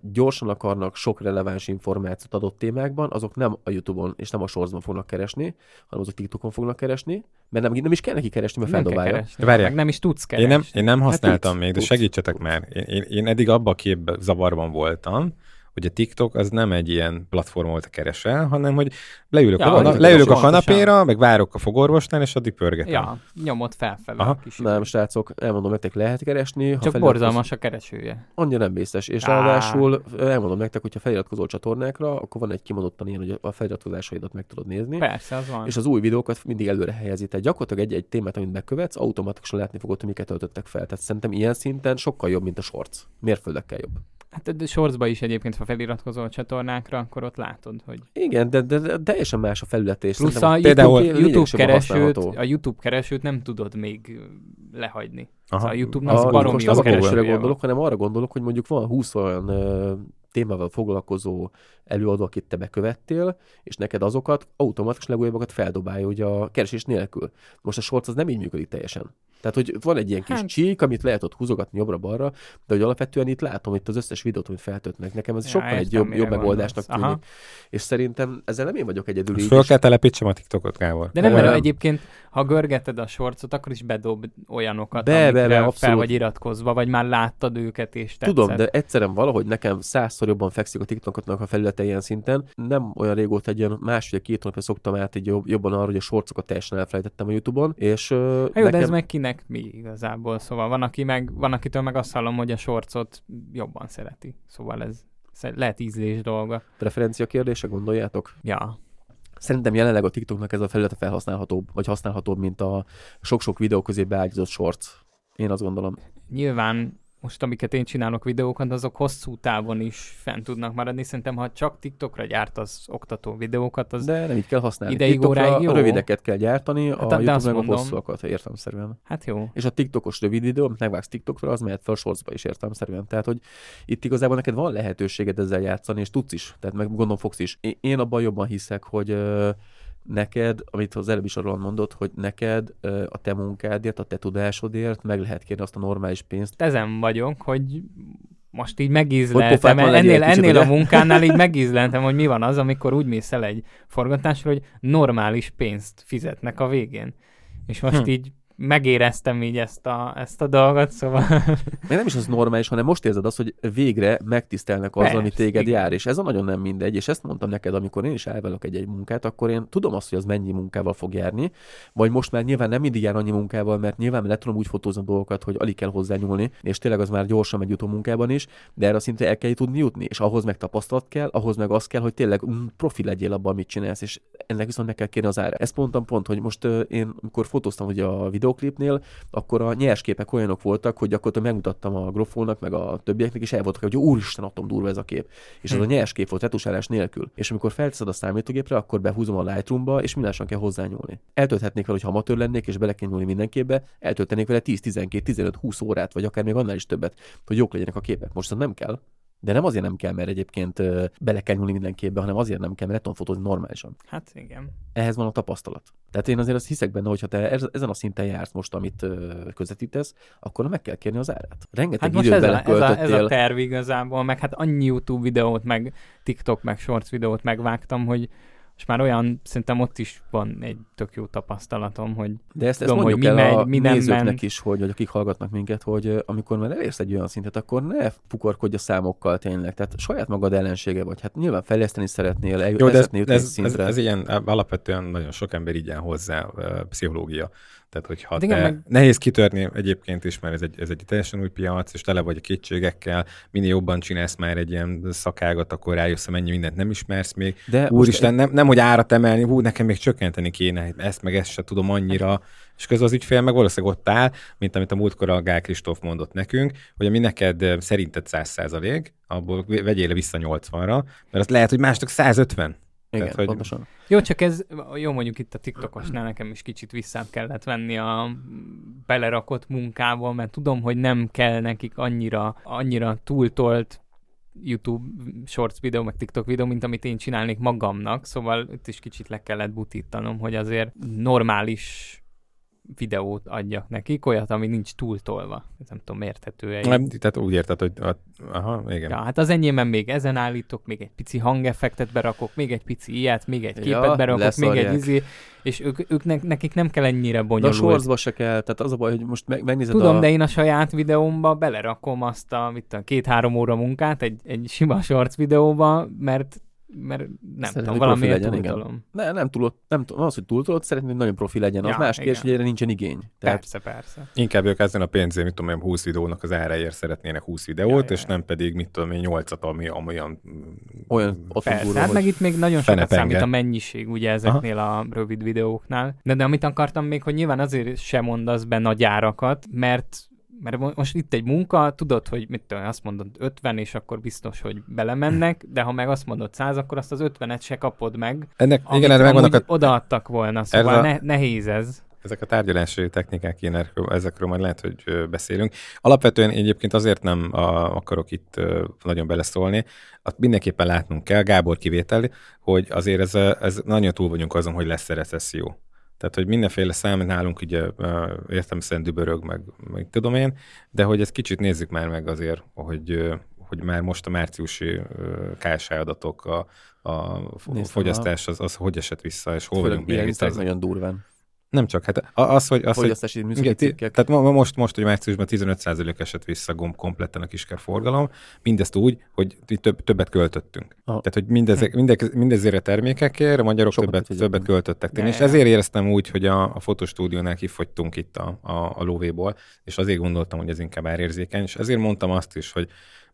gyorsan akarnak sok releváns információt adott témákban, azok nem a YouTube-on és nem a Shortsban fognak keresni, hanem azok TikTokon fognak keresni, mert nem, nem is kell neki keresni, mert feldobálja. Várják. Meg nem is tudsz Én keresni. nem, én nem használtam tudsz, még, de tudsz. segítsetek már. Én, én, én eddig abba a képbe zavarban voltam, hogy a TikTok az nem egy ilyen platform, ahol te keresel, hanem hogy leülök, Ja, a, hogy leülök a kanapéra, meg várok a fogorvosnál, és addig pörgetem. Ja, nyomod felfelé Aha. a kis Nem, srácok, elmondom nektek, lehet keresni. ha Csak borzalmas a keresője. Annyira nem vészes. És Á. ráadásul elmondom nektek, hogyha feliratkozol csatornákra, akkor van egy kimondottan ilyen, hogy a feliratkozásaidat meg tudod nézni. Persze, az van. És az új videókat mindig előre helyezi. Tehát gyakorlatilag egy, egy témát, amit bekövetsz, automatikusan látni fogod, hogy miket töltöttek fel. Tehát szerintem ilyen szinten sokkal jobb, mint a shorts. Mérföldekkel jobb. Hát de shortsba is egyébként, ha feliratkozol csatornákra, akkor ott látod, hogy... Igen, de, de, de teljesen más a felület. És Plusz a szerintem például YouTube, YouTube keresőt, a YouTube keresőt nem tudod még lehagyni. Aha. Szóval a YouTube-nak az A, baromi most nem a keresőre gondolok, hanem arra gondolok, hogy mondjuk van 20 olyan ö, témával foglalkozó előadó, akit te bekövettél, és neked azokat automatikus legújabbakat feldobálja ugye a keresés nélkül. Most a shorts az nem így működik teljesen. Tehát, hogy van egy ilyen kis Hát- csík, amit lehet ott húzogatni jobbra-balra, de hogy alapvetően itt látom itt az összes videót, amit feltöltnek. Nekem ez Ja, sokkal egy jobb, jobb megoldásnak gondolsz. Aha. tűnik. És szerintem ezzel nem én vagyok egyedül Most föl kell telepítsem a TikTokot, Gábor. De nem, mert egyébként, ha görgeted a shortsot, akkor is bedob olyanokat, Be, be, amikre be, fel abszolút. vagy iratkozva, vagy már láttad őket, és tetszett. Tudom, de egyszerűen valahogy nekem százszor jobban fekszik a TikToknak a felülete ilyen szinten. Nem olyan régóta, egy ilyen másfél-két hónapja szoktam át így jobb, jobban arra, hogy a shortsokat teljesen elfelejtettem a YouTube-on, és uh, Hát jó, nekem... de ez meg kinek mi igazából, szóval van, aki meg, van akitől meg azt hallom, hogy a shortsot jobban szereti. Szóval ez, ez lehet ízlés dolga. preferencia kérdése, gondoljátok? Ja, Szerintem jelenleg a TikToknak ez a felülete felhasználhatóbb, vagy használhatóbb, mint a sok-sok videó közé beágyazott shorts. Én azt gondolom. nyilván most amiket én csinálok videókat, azok hosszú távon is fent tudnak maradni. Szerintem, ha csak TikTokra gyártasz oktató videókat, az De nem így kell használni. Ideig, TikTokra óráig jó. rövideket kell gyártani, Hát, a de YouTube meg a hosszúakat értelmszerűen. hát jó. És a TikTokos rövid videó, amit megvágsz TikTokra, az mehet fel a shortsba is értelmszerűen. Tehát, hogy itt igazából neked van lehetőséged ezzel játszani, és tudsz is. Tehát meg gondolom fogsz is. Én- abban jobban hiszek, hogy neked, amit az előbb is arról mondott, hogy neked a te munkádért, a te tudásodért meg lehet kérni azt a normális pénzt. Ezen vagyok, hogy most így megízleltem, ennél, kicsit, ennél a munkánál így megízleltem, hogy mi van az, amikor úgy mész el egy forgatásra, hogy normális pénzt fizetnek a végén. És most Hm. így megéreztem így ezt a, ezt a dolgot, szóval Még nem is az normális, hanem most érzed azt, hogy végre megtisztelnek ami Persze, téged igen. jár, és ez a nagyon nem mindegy, és ezt mondtam neked, amikor én is elvelök egy-egy munkát, akkor én tudom azt, hogy az mennyi munkával fog járni, vagy most már nyilván nem mindig jár annyi munkával, mert nyilván le tudom úgy fotózni a dolgokat, hogy alig kell hozzányúlni, és tényleg az már gyorsan megy munkában is, de erre a szintre el kell tudni jutni, és ahhoz meg tapasztalat kell, ahhoz meg az kell, hogy tényleg mm, profi legyél abban, amit csinálsz, és ennek viszont meg kell kérni az ára. Ezt mondtam pont, hogy most én, amikor fotóztam ugye a videoklipnél, akkor a nyers képek olyanok voltak, hogy gyakorlatilag megmutattam a grofónak, meg a többieknek, és el voltak, hogy úristen, atom durva ez a kép. És Hm. a nyers kép volt retusálás nélkül. És amikor felteszed a számítógépre, akkor behúzom a Lightroomba, és mindenáson kell hozzányúlni. Eltölthetnék vele, hogy amatőr lennék, és bele kell nyúlni minden képbe, eltöltenék vele 10, 12, 15, 20 órát, vagy akár még annál is többet, hogy jók legyenek a képek. Most az nem kell. De nem azért nem kell, mert egyébként bele kell nyúlni minden képbe, hanem azért nem kell, mert le fotózni normálisan hát igen. ehhez van a tapasztalat. Tehát én azért azt hiszek benne, hogy ha te ez- ezen a szinten jársz most, amit közvetítesz, akkor meg kell kérni az árát. Rengeteg Hát most időt ez a, ez, a, ez a terv igazából, meg hát annyi YouTube videót, meg TikTok, meg Shorts videót megvágtam, hogy most már olyan, szerintem ott is van egy tök jó tapasztalatom, hogy De ezt, ezt tudom, hogy mondjuk mi el megy, a mi nem nézőknek ment. is, hogy, vagy akik hallgatnak minket, hogy amikor már elérsz egy olyan szintet, akkor ne pukarkodj a számokkal tényleg. Tehát saját magad ellensége vagy. Hát nyilván fejleszteni szeretnél, el, Jó, de ez, szeretnél jutni egy ez, ez, szintre. ez, ilyen alapvetően nagyon sok ember így hozzá, pszichológia. Tehát, hogyha Hát te, igen, meg- nehéz kitörni egyébként is, mert ez egy, ez egy teljesen új piac, és tele vagy a kétségekkel, minél jobban csinálsz már egy ilyen szakágat, akkor rájössz, hogy mennyi mindent nem ismersz még. De most Úristen, nem, nem, hogy árat emelni, hú, nekem még csökkenteni kéne, ezt meg ezt se tudom annyira. És közben az ügyfél meg valószínűleg ott áll, mint amit a múltkor a Gál Kristóf mondott nekünk, hogy ami neked ö, szerinted 100 százalék, abból vegyél le vissza 80-ra, mert az lehet, hogy másnak 150. Igen, Tehát, hogy- pontosan. Jó, csak ez, jó mondjuk itt a TikTokosnál nekem is kicsit visszább kellett venni a belerakott munkából, mert tudom, hogy nem kell nekik annyira, annyira túltolt YouTube Shorts videó, meg TikTok videó, mint amit én csinálnék magamnak, szóval itt is kicsit le kellett butítanom, hogy azért normális videót adjak nekik, olyat, ami nincs túltolva. Ez nem tudom, érthető Nem, tehát úgy érted, hogy a, aha, igen. Ja, hát az enyémben még ezen állítok, még egy pici hangeffektet berakok, még egy pici ilyet, még egy képet Ja, berakok, még leszarják. egy izé, és ők, ők ne, nekik nem kell ennyire De a bonyolult. shortsba se kell, tehát az a baj, hogy most meg, megnézed Tudom, a... de én a saját videómba belerakom azt a mit tudom, két-három óra munkát egy, egy sima shorts videóba, mert mert nem Szeretném, tudom, valamiért legyen, igen. Ne, nem túl, nem túl, az, hogy túltolod, szeretném, hogy nagyon profi legyen. Az Ja, más kérdés, hogy erre nincsen igény. Tehát Persze, persze. Inkább ők ezen a pénzén, mit tudom én, 20 videónak az áráért szeretnének 20 videót, Ja, és ja. nem pedig, mit tudom én, 8-at, ami olyan... olyan ott van Persze, durva, hát meg itt még nagyon sokat Fenepenge. számít a mennyiség ugye ezeknél a rövid videóknál. De, de amit akartam még, hogy nyilván azért sem mondasz be nagy árakat, mert mert mo- most itt egy munka, tudod, hogy mit tudom, azt mondod 50, és akkor biztos, hogy belemennek, de ha meg azt mondod 100, akkor azt az 50-et se kapod meg, Ennek, amit igen, erre megvannak a, odaadtak volna, szóval a- ne, nehéz ez. ezek a tárgyalási technikák, ilyen, erről- ezekről majd lehet, hogy beszélünk. Alapvetően én egyébként azért nem a, akarok itt nagyon beleszólni, azt mindenképpen látnunk kell, Gábor kivétel, hogy azért ez, ez nagyon túl vagyunk azon, hogy lesz recesszió. Tehát, hogy mindenféle szám nálunk ugye értem szerint dübörög, meg, meg tudom én, de hogy ezt kicsit nézzük már meg azért, hogy, hogy már most a márciusi KSH adatok, a, a fogyasztás az, az hogy esett vissza, és hol főleg vagyunk még nagyon durván. Nem csak, hát az, hogy, az, hogy Fogyasztási műszaki igen, cikkek. tehát most, most, hogy márciusban 15% esett vissza gomb kompletten a kisker forgalom, mindezt úgy, hogy több, többet költöttünk. Aha. Tehát, hogy mindezek, mindez, mindezért a termékekért a magyarok Sokat többet, többet költöttek. Ja, és ezért éreztem úgy, hogy a, a fotostúdiónál kifogytunk itt a, a, a lóvéból, és azért gondoltam, hogy ez inkább árérzékeny, és ezért mondtam azt is, hogy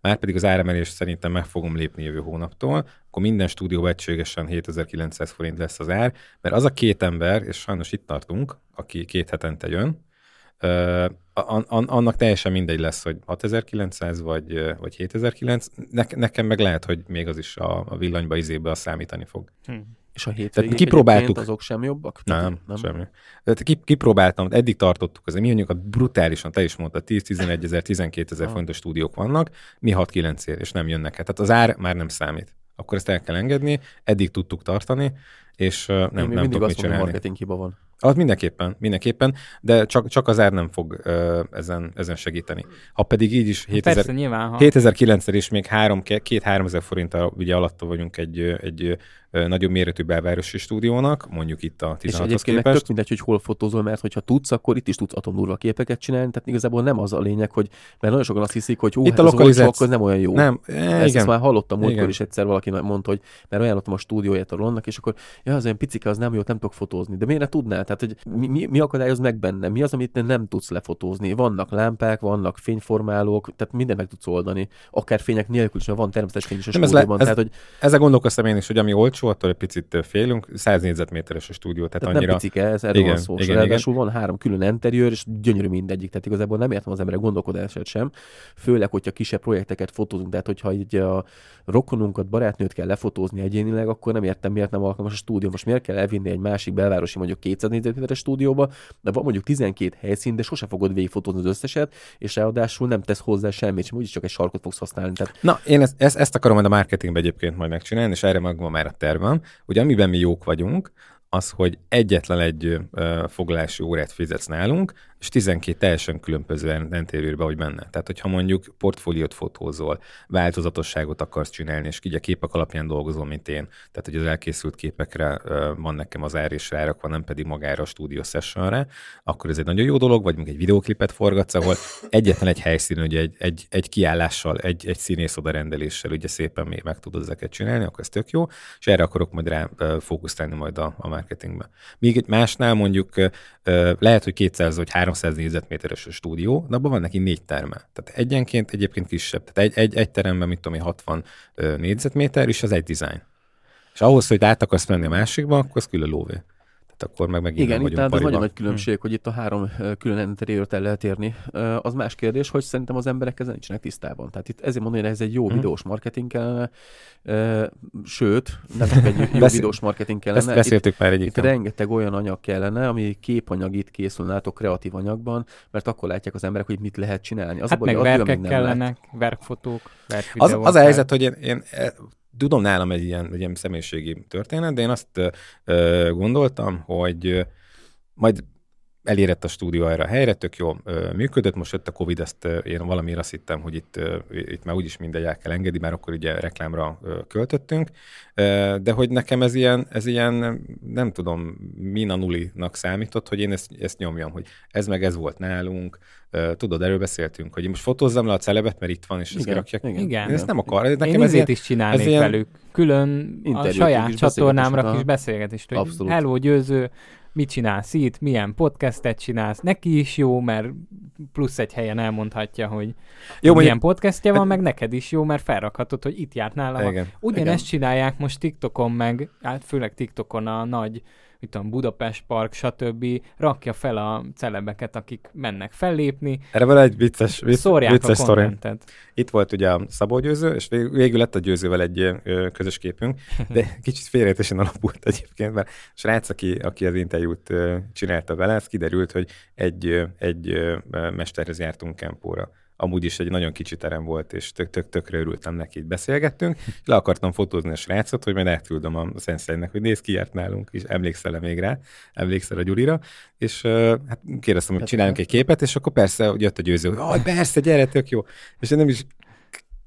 már pedig az áremelés szerintem meg fogom lépni jövő hónaptól, akkor minden stúdióban egységesen 7900 forint lesz az ár, mert az a két ember, és sajnos itt tartunk, aki két hetente jön, annak teljesen mindegy lesz, hogy 6900 vagy, vagy 7009, ne, nekem meg lehet, hogy még az is a, a villanyba izébe a számítani fog. Hm. És a hétvégék kipróbáltuk. azok sem jobbak? Nem, nem. nem. semmi. Tehát ki, kipróbáltam, eddig tartottuk, az mi mondjuk brutálisan, te is mondtad, 10-11 ezer, 12 ezer Ah. forintos stúdiók vannak, mi 6-9 ér, és nem jönnek el. Tehát az ár már nem számít. Akkor ezt el kell engedni, eddig tudtuk tartani, és ö, Én nem, nem mindig tudok mit azt mondom, hogy csinálni. marketing hiba van. Az mindenképpen, mindenképpen, de csak, csak az ár nem fog ö, ezen, ezen segíteni. Ha pedig így is 7000, Persze, nyilván, ha 7009 és még 2-3 ezer forinttal ugye alatta vagyunk egy, egy nagyobb méretű belvárosi stúdiónak, mondjuk itt a És 16-hoz egyébként meg képest. tök mindegy, hogy hol fotózol, mert hogyha tudsz, akkor itt is tudsz atomdurva képeket csinálni, tehát igazából nem az a lényeg, hogy mert nagyon sokan azt hiszik, hogy hú, Itt hát a lokalizáció- akkor nem olyan jó. Nem, e, Ezt, ezt igen. már hallottam múltkor Igen. is egyszer valaki mondta, hogy mert ajánlottam a stúdióját a Ronnak, és akkor ja, az olyan picike, az nem jó, nem tudok fotózni. De miért ne tudnál? Tehát, hogy mi, mi, mi akadályoz meg benne? Mi az, amit nem tudsz lefotózni? Vannak lámpák, vannak fényformálók, tehát mindent meg tudsz oldani. Akár fények nélkül is, mert van természetes fény is a Nem, ez le- ez- tehát, hogy Ezzel gondolkoztam én is, hogy ami olcsó, attól egy picit félünk, 100 négyzetméteres a stúdió, tehát, Tehát annyira... nem picike, ez erről Igen, van szó. igen, Igen, Ráadásul van három külön interiőr, és gyönyörű mindegyik. Tehát igazából nem értem az emberek gondolkodását sem. Főleg, hogyha kisebb projekteket fotózunk. Tehát, hogyha így a rokonunkat, barátnőt kell lefotózni egyénileg, akkor nem értem, miért nem alkalmas a stúdió. Most miért kell elvinni egy másik belvárosi, mondjuk 200 négyzetméteres stúdióba, de van mondjuk 12 helyszín, de sose fogod végigfotózni az összeset, és ráadásul nem tesz hozzá semmit, sem úgyis csak egy sarkot fogsz használni. Tehát Na, én ezt, ezt, ezt akarom majd a marketingbe egyébként majd megcsinálni, és erre megvan már a tervem, hogy amiben mi jók vagyunk, az, hogy egyetlen egy foglalási órát fizetsz nálunk, és 12 teljesen különböző interiőrbe, hogy benne. Tehát, hogyha mondjuk portfóliót fotózol, változatosságot akarsz csinálni, és így a képek alapján dolgozol, mint én. Tehát, hogy az elkészült képekre van nekem az ár és rárakva, nem pedig magára a stúdió sessionre, akkor ez egy nagyon jó dolog, vagy mondjuk egy videóklipet forgatsz, ahol egyetlen egy helyszín, ugye egy, egy, egy kiállással, egy, egy színész odarendeléssel ugye szépen még meg tudod ezeket csinálni, akkor ez tök jó, és erre akarok majd rá fókuszálni majd a, a marketingbe. Míg egy másnál mondjuk lehet, hogy 200 vagy 300 négyzetméteres a stúdió, de abban van neki négy terme. Tehát egyenként egyébként kisebb. Tehát egy, egy, egy teremben, mit tudom én, 60 ö, négyzetméter, és az egy design. És ahhoz, hogy át akarsz menni a másikba, akkor az külön lóvé. Tehát akkor meg megint Igen, itt tehát ez nagyon nagy különbség, hogy itt a három külön interiőrt el lehet érni. Az más kérdés, hogy szerintem az emberek ezzel nincsenek tisztában. Tehát itt ezért mondom, hogy ez egy jó Mhm. videós marketing kellene, sőt, nem csak egy jó videós marketing Ezt kellene. Itt, beszéltük már itt egyébként. rengeteg olyan anyag kellene, ami képanyag itt készül nálatok kreatív anyagban, mert akkor látják az emberek, hogy mit lehet csinálni. Az hát a baj, meg verkek kellenek, verkfotók, Az, verkvideók. az a helyzet, hogy én, én tudom nálam egy ilyen, egy ilyen személyiségi történet, de én azt ö, gondoltam, hogy majd elérett a stúdió erre a helyre, tök jó ö, működött, most jött a Covid, ezt én valamiért azt hittem, hogy itt, itt már úgyis mindegy el kell engedni, mert akkor ugye reklámra költöttünk, de hogy nekem ez ilyen, ez ilyen, nem tudom, mina nulinak számított, hogy én ezt, ezt nyomjam, hogy ez meg ez volt nálunk, tudod, erről beszéltünk, hogy én most fotózzam le a celebet, mert itt van, és ezt kirakják. igen. Igen. Én ezt nem akar. Nekem Én ez ezért is csinálnék ez ilyen- velük. Külön a saját csatornámra kis beszélgetést, hogy Abszolút. hello győző, mit csinálsz itt, milyen podcastet csinálsz, neki is jó, mert plusz egy helyen elmondhatja, hogy jó, milyen podcastja van, meg neked is jó, mert felrakhatod, hogy itt járt nálam. Ugyanezt csinálják most TikTokon meg, hát főleg TikTokon a nagy, mit tudom, Budapest Park, stb. rakja fel a celebeket, akik mennek fellépni, Erre van egy vicces, vicc, szórják vicces a. Itt volt ugye a Szabó Győző, és vég- végül lett a Győzővel egy közös képünk, de kicsit félreértésen alapult egyébként, mert a srác, aki, aki az interjút csinálta vele, ez kiderült, hogy egy, egy mesterhez jártunk kempóra. Amúgy is egy nagyon kicsi terem volt, és tök, tök, tökre örültem neki, így beszélgettünk. és Le akartam fotózni a srácot, hogy majd elküldöm a szenszeinek, hogy nézd ki járt nálunk, és emlékszel-e még rá, emlékszel a Gyurira, és hát kérdeztem, hogy csináljunk egy képet, és akkor persze hogy jött a győző, hogy "Aj, persze, gyere, tök jó. És én nem is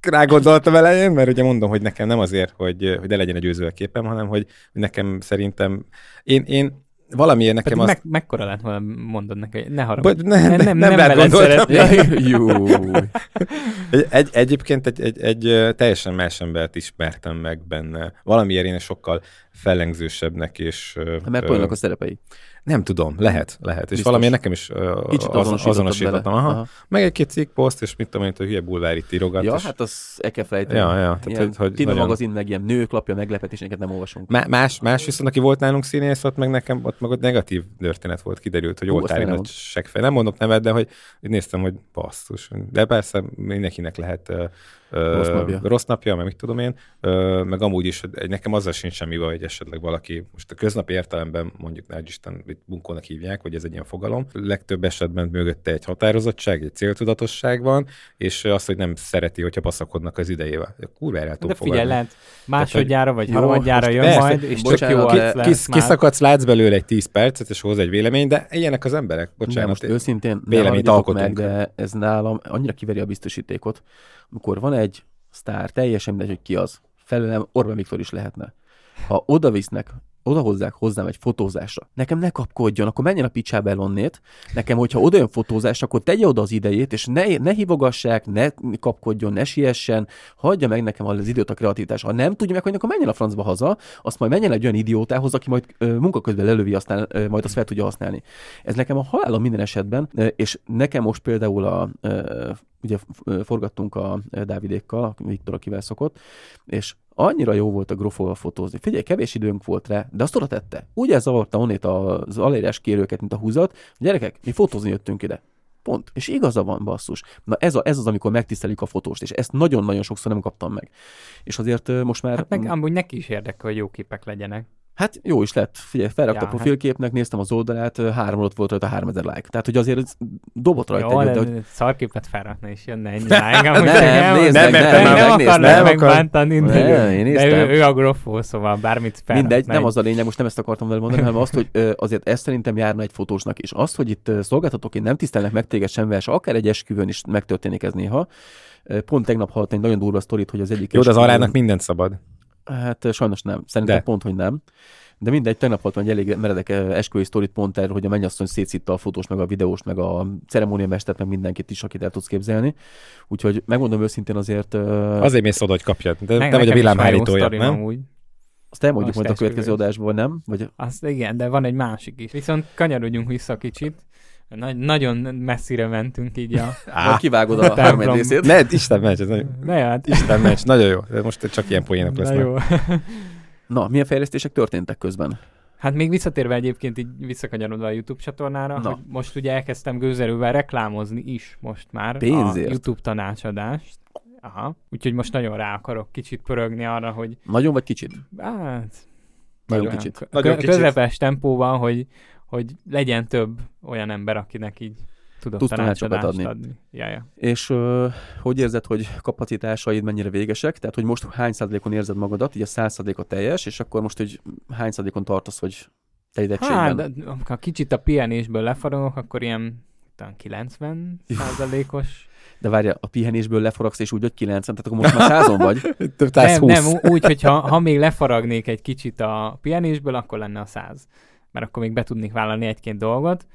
rá gondoltam elején, mert ugye mondom, hogy nekem nem azért, hogy, hogy ne legyen egy győző a képem, hanem hogy nekem szerintem, én, én valamiért nekem Pedig azt... meg, mekkora lett volna, mondod neki, ne haragudj. Ne, Nem, ne, nem, nem, nem veled gondoltam. Jó. Egy, egy, egyébként egy, egy, egy teljesen más embert ismertem meg benne. Valamiért én sokkal fellengzősebbnek, és... Mert ö, poénnak a szerepei. Nem tudom, lehet, lehet. És Biztos. valamiért nekem is Kicsit az, azonosítottam. Aha. Aha. Meg egy-két cikk, poszt, és mit tudom én, hogy hülye bulvár itt írogat. Ja, és hát az felejteni. Ja, ja, tehát, Ilyen hogy- hogy nagyon- magazin, meg ilyen nők lapja meglepetéseket nem olvasunk. Má- más, más viszont, aki volt nálunk színész, ott meg nekem ott meg ott negatív történet volt, kiderült, hogy Oltári nagy seggfej. Nem mondok nevet, de hogy néztem, hogy basszus. De persze mindenkinek lehet ö, Rossz napja. rossz napja, meg mit tudom én, ö, meg amúgy is, hogy nekem azzal sincs semmi baj, hogy esetleg valaki, most a köznapi értelemben mondjuk, ne Isten, itt bunkónak hívják, hogy ez egy ilyen fogalom, legtöbb esetben mögötte egy határozottság, egy céltudatosság van, és az, hogy nem szereti, hogyha baszakodnak az idejével. Kurva el De tudom figyelj, lehet másodjára vagy Jó, harmadjára jön persze, majd, és bocsánat, jó ki- lesz Kis, már. kiszakadsz, látsz belőle egy 10 percet, és hoz egy vélemény, de ilyenek az emberek. Bocsánat. most őszintén ne véleményt haragudjatok meg, alkotunk. de ez nálam annyira kiveri a biztosítékot, amikor van egy sztár, teljesen mindegy, hogy ki az, felőlem Orbán Viktor is lehetne. Ha oda visznek, oda hozzák hozzám egy fotózásra. Nekem ne kapkodjon, akkor menjen a picsába elonnét. Nekem, hogyha oda jön fotózás, akkor tegye oda az idejét, és ne, ne hívogassák, ne kapkodjon, ne siessen, hagyja meg nekem az időt a kreativitás. Ha nem tudja meg, akkor menjen a francba haza, azt majd menjen egy olyan idiótához, aki majd ö, munka közben lelövi, aztán ö, majd azt fel tudja használni. Ez nekem a halálom minden esetben, és nekem most például a, ö, ugye forgattunk a ö, Dávidékkal, a Viktor, akivel szokott, és annyira jó volt a grofóval fotózni. Figyelj, kevés időnk volt rá, de azt oda tette. Úgy elzavarta onnét az alérás kérőket, mint a húzat. Gyerekek, mi fotózni jöttünk ide. Pont. És igaza van, basszus. Na ez, a, ez az, amikor megtiszteljük a fotóst, és ezt nagyon-nagyon sokszor nem kaptam meg. És azért most már... Hát meg amúgy neki is érdekel, hogy jó képek legyenek. Hát jó is lett. Figyelj, felrakta Ja, a profilképnek, néztem az oldalát, három alatt volt rajta 3000 like. Tehát, hogy azért dobott rajta Jó, egy, de, hogy szarképet felrakna, és jönne ennyi like. Nem, csak nézd nem, meg, nem, nem, nem, nem nem akar- megbántani, Nem, de, én de ő, ő a grofó, szóval bármit felrakna. Mindegy, nem az a lényeg, most nem ezt akartam vele mondani, hanem azt, hogy azért ezt szerintem járna egy fotósnak is. Azt, hogy itt szolgáltatóként nem tisztelnek meg téged semmivel, és akár egy esküvőn is megtörténik ez néha. Pont tegnap hallottam egy nagyon durva sztorit, hogy az egyik Jó, de az arának mindent szabad. Hát sajnos nem. Szerintem De. pont, hogy nem. De mindegy, tegnap hallottam egy elég meredek esküvői sztorit pont erről, hogy a mennyasszony szétszitta a fotós, meg a videós, meg a ceremóniamestert, meg mindenkit is, akit el tudsz képzelni. Úgyhogy megmondom őszintén azért, Azért mész oda, hogy kapjad. De Meg- te vagy a villámhárítója, nem? Amúgy. azt elmondjuk Most majd a következő adásból, nem? Vagy Azt igen, de van egy másik is. Viszont kanyarodjunk vissza kicsit. Nagy, nagyon messzire mentünk így a... Á, kivágod a harmadik részét. Ne, Isten meccs, ez nagyon, Ne, hát, Isten meccs, nagyon jó. De most csak ilyen poénok na lesznek. jó. Na, milyen fejlesztések történtek közben? Hát még visszatérve egyébként így visszakanyarodva a YouTube csatornára, Na. hogy most ugye elkezdtem gőzerővel reklámozni is most már Pénzért? a YouTube tanácsadást. Aha. Úgyhogy most nagyon rá akarok kicsit pörögni arra, hogy Nagyon vagy kicsit? hát, Nagyon kicsit. Nagyon kicsit. közepes tempóban, hogy, hogy legyen több olyan ember, akinek így tudok Tudsz tanácsokat adni. adni. Ja, ja. És ö, hogy érzed, hogy kapacitásaid mennyire végesek? Tehát, hogy most hány százalékon érzed magadat, így a száz százalék a teljes, és akkor most, hogy hány százalékon tartasz, hogy telítettségben. Hát, de ha kicsit a pihenésből lefaragok, akkor ilyen talán 90 százalékos. De várja, a pihenésből leforogsz, és úgy, hogy 90, tehát akkor most már százon vagy. Több Nem, nem, úgy, hogy ha, még lefaragnék egy kicsit a pihenésből, akkor lenne a 100. Mert akkor még be tudnék vállalni egy-két dolgot.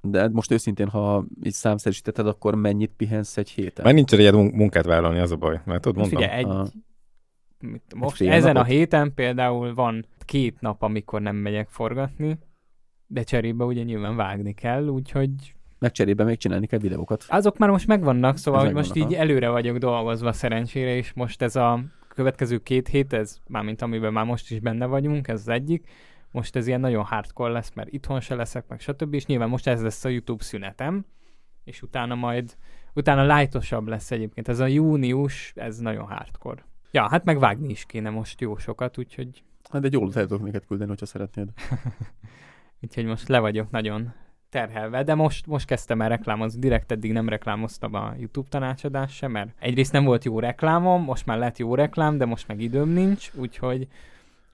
De most őszintén, ha így számszerűsítetted, akkor mennyit pihensz egy héten? Mert nincs egy munkát vállalni, az a baj. Mert tudod, mondtam. figyelj, egy, a- mit, most fél ezen napot? a héten például van két nap, amikor nem megyek forgatni, de cserébe ugye nyilván vágni kell, úgyhogy Meg cserébe még csinálni kell videókat. azok már most megvannak, szóval Ez hogy most így előre vagyok dolgozva szerencsére, és most ez a következő két hét, ez mármint amiben már most is benne vagyunk, ez az egyik, most ez ilyen nagyon hardcore lesz, mert itthon se leszek, meg stb. És nyilván most ez lesz a YouTube szünetem, és utána majd, utána lightosabb lesz egyébként. Ez a június, ez nagyon hardcore. Ja, hát meg vágni is kéne most jó sokat, úgyhogy, Hát egy jól el tudok neked küldeni, hogyha szeretnéd. úgyhogy most le vagyok nagyon terhelve, de most, most kezdtem el reklámozni, direkt eddig nem reklámoztam a YouTube tanácsadás sem, mert egyrészt nem volt jó reklámom, most már lett jó reklám, de most meg időm nincs, úgyhogy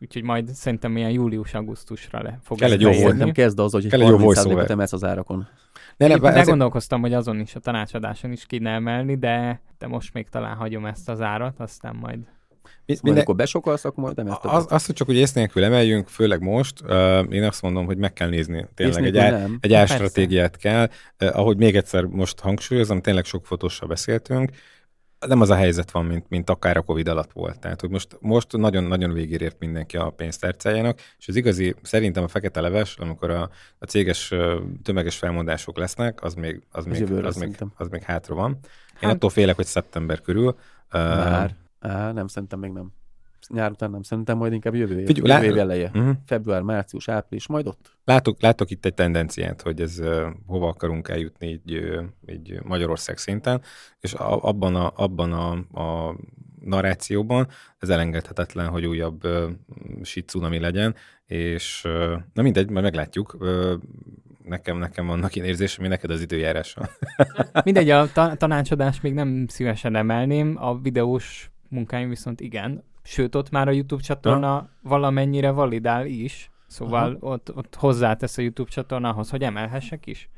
úgyhogy majd szerintem ilyen július-augusztusra le fog Kell egy jó bejönni. Szerintem kezd az, hogy Kell egy egy jó 30%-ot voice-over. emelsz az árakon. Ne, ne, Én ezért- begondolkoztam, hogy azon is, a tanácsadáson is kéne emelni, de, de most még talán hagyom ezt az árat, aztán majd. mi- Majd minden, akkor besokalsz, akkor majd emelsz az, azt, hogy csak hogy ész nélkül emeljünk, főleg most, uh, én azt mondom, hogy meg kell nézni. Tényleg egy, ár, nem. egy árstratégiát kell. Uh, ahogy még egyszer most hangsúlyozom, tényleg sok fotóssal beszéltünk, nem az a helyzet van, mint, mint akár a Covid alatt volt. Tehát, hogy most, most nagyon-nagyon végére ért mindenki a pénztárcájának, és az igazi, szerintem a fekete leves, amikor a, a céges tömeges felmondások lesznek, az még, az még, az még, az még hátra van. Én Hát- attól félek, hogy szeptember körül. Már. Á, nem, szerintem még nem. Nyár után nem, szerintem majd inkább jövő év, Figyelj, jövő év eleje. mhm. Február, március, április, majd ott. Látok, látok itt egy tendenciát, hogy ez uh, hova akarunk eljutni így, uh, így Magyarország szinten, és a, abban, a, abban a, a narrációban ez elengedhetetlen, hogy újabb uh, shit tsunami legyen, és uh, na mindegy, majd meglátjuk. Uh, nekem, nekem vannak ilyen érzésem, mi neked az időjárása. Mindegy, a ta- tanácsadást még nem szívesen emelném, a videós munkáim viszont igen. Sőt, ott már a YouTube csatorna valamennyire validál is, szóval ott, ott hozzátesz a YouTube csatornához, hogy emelhessek is.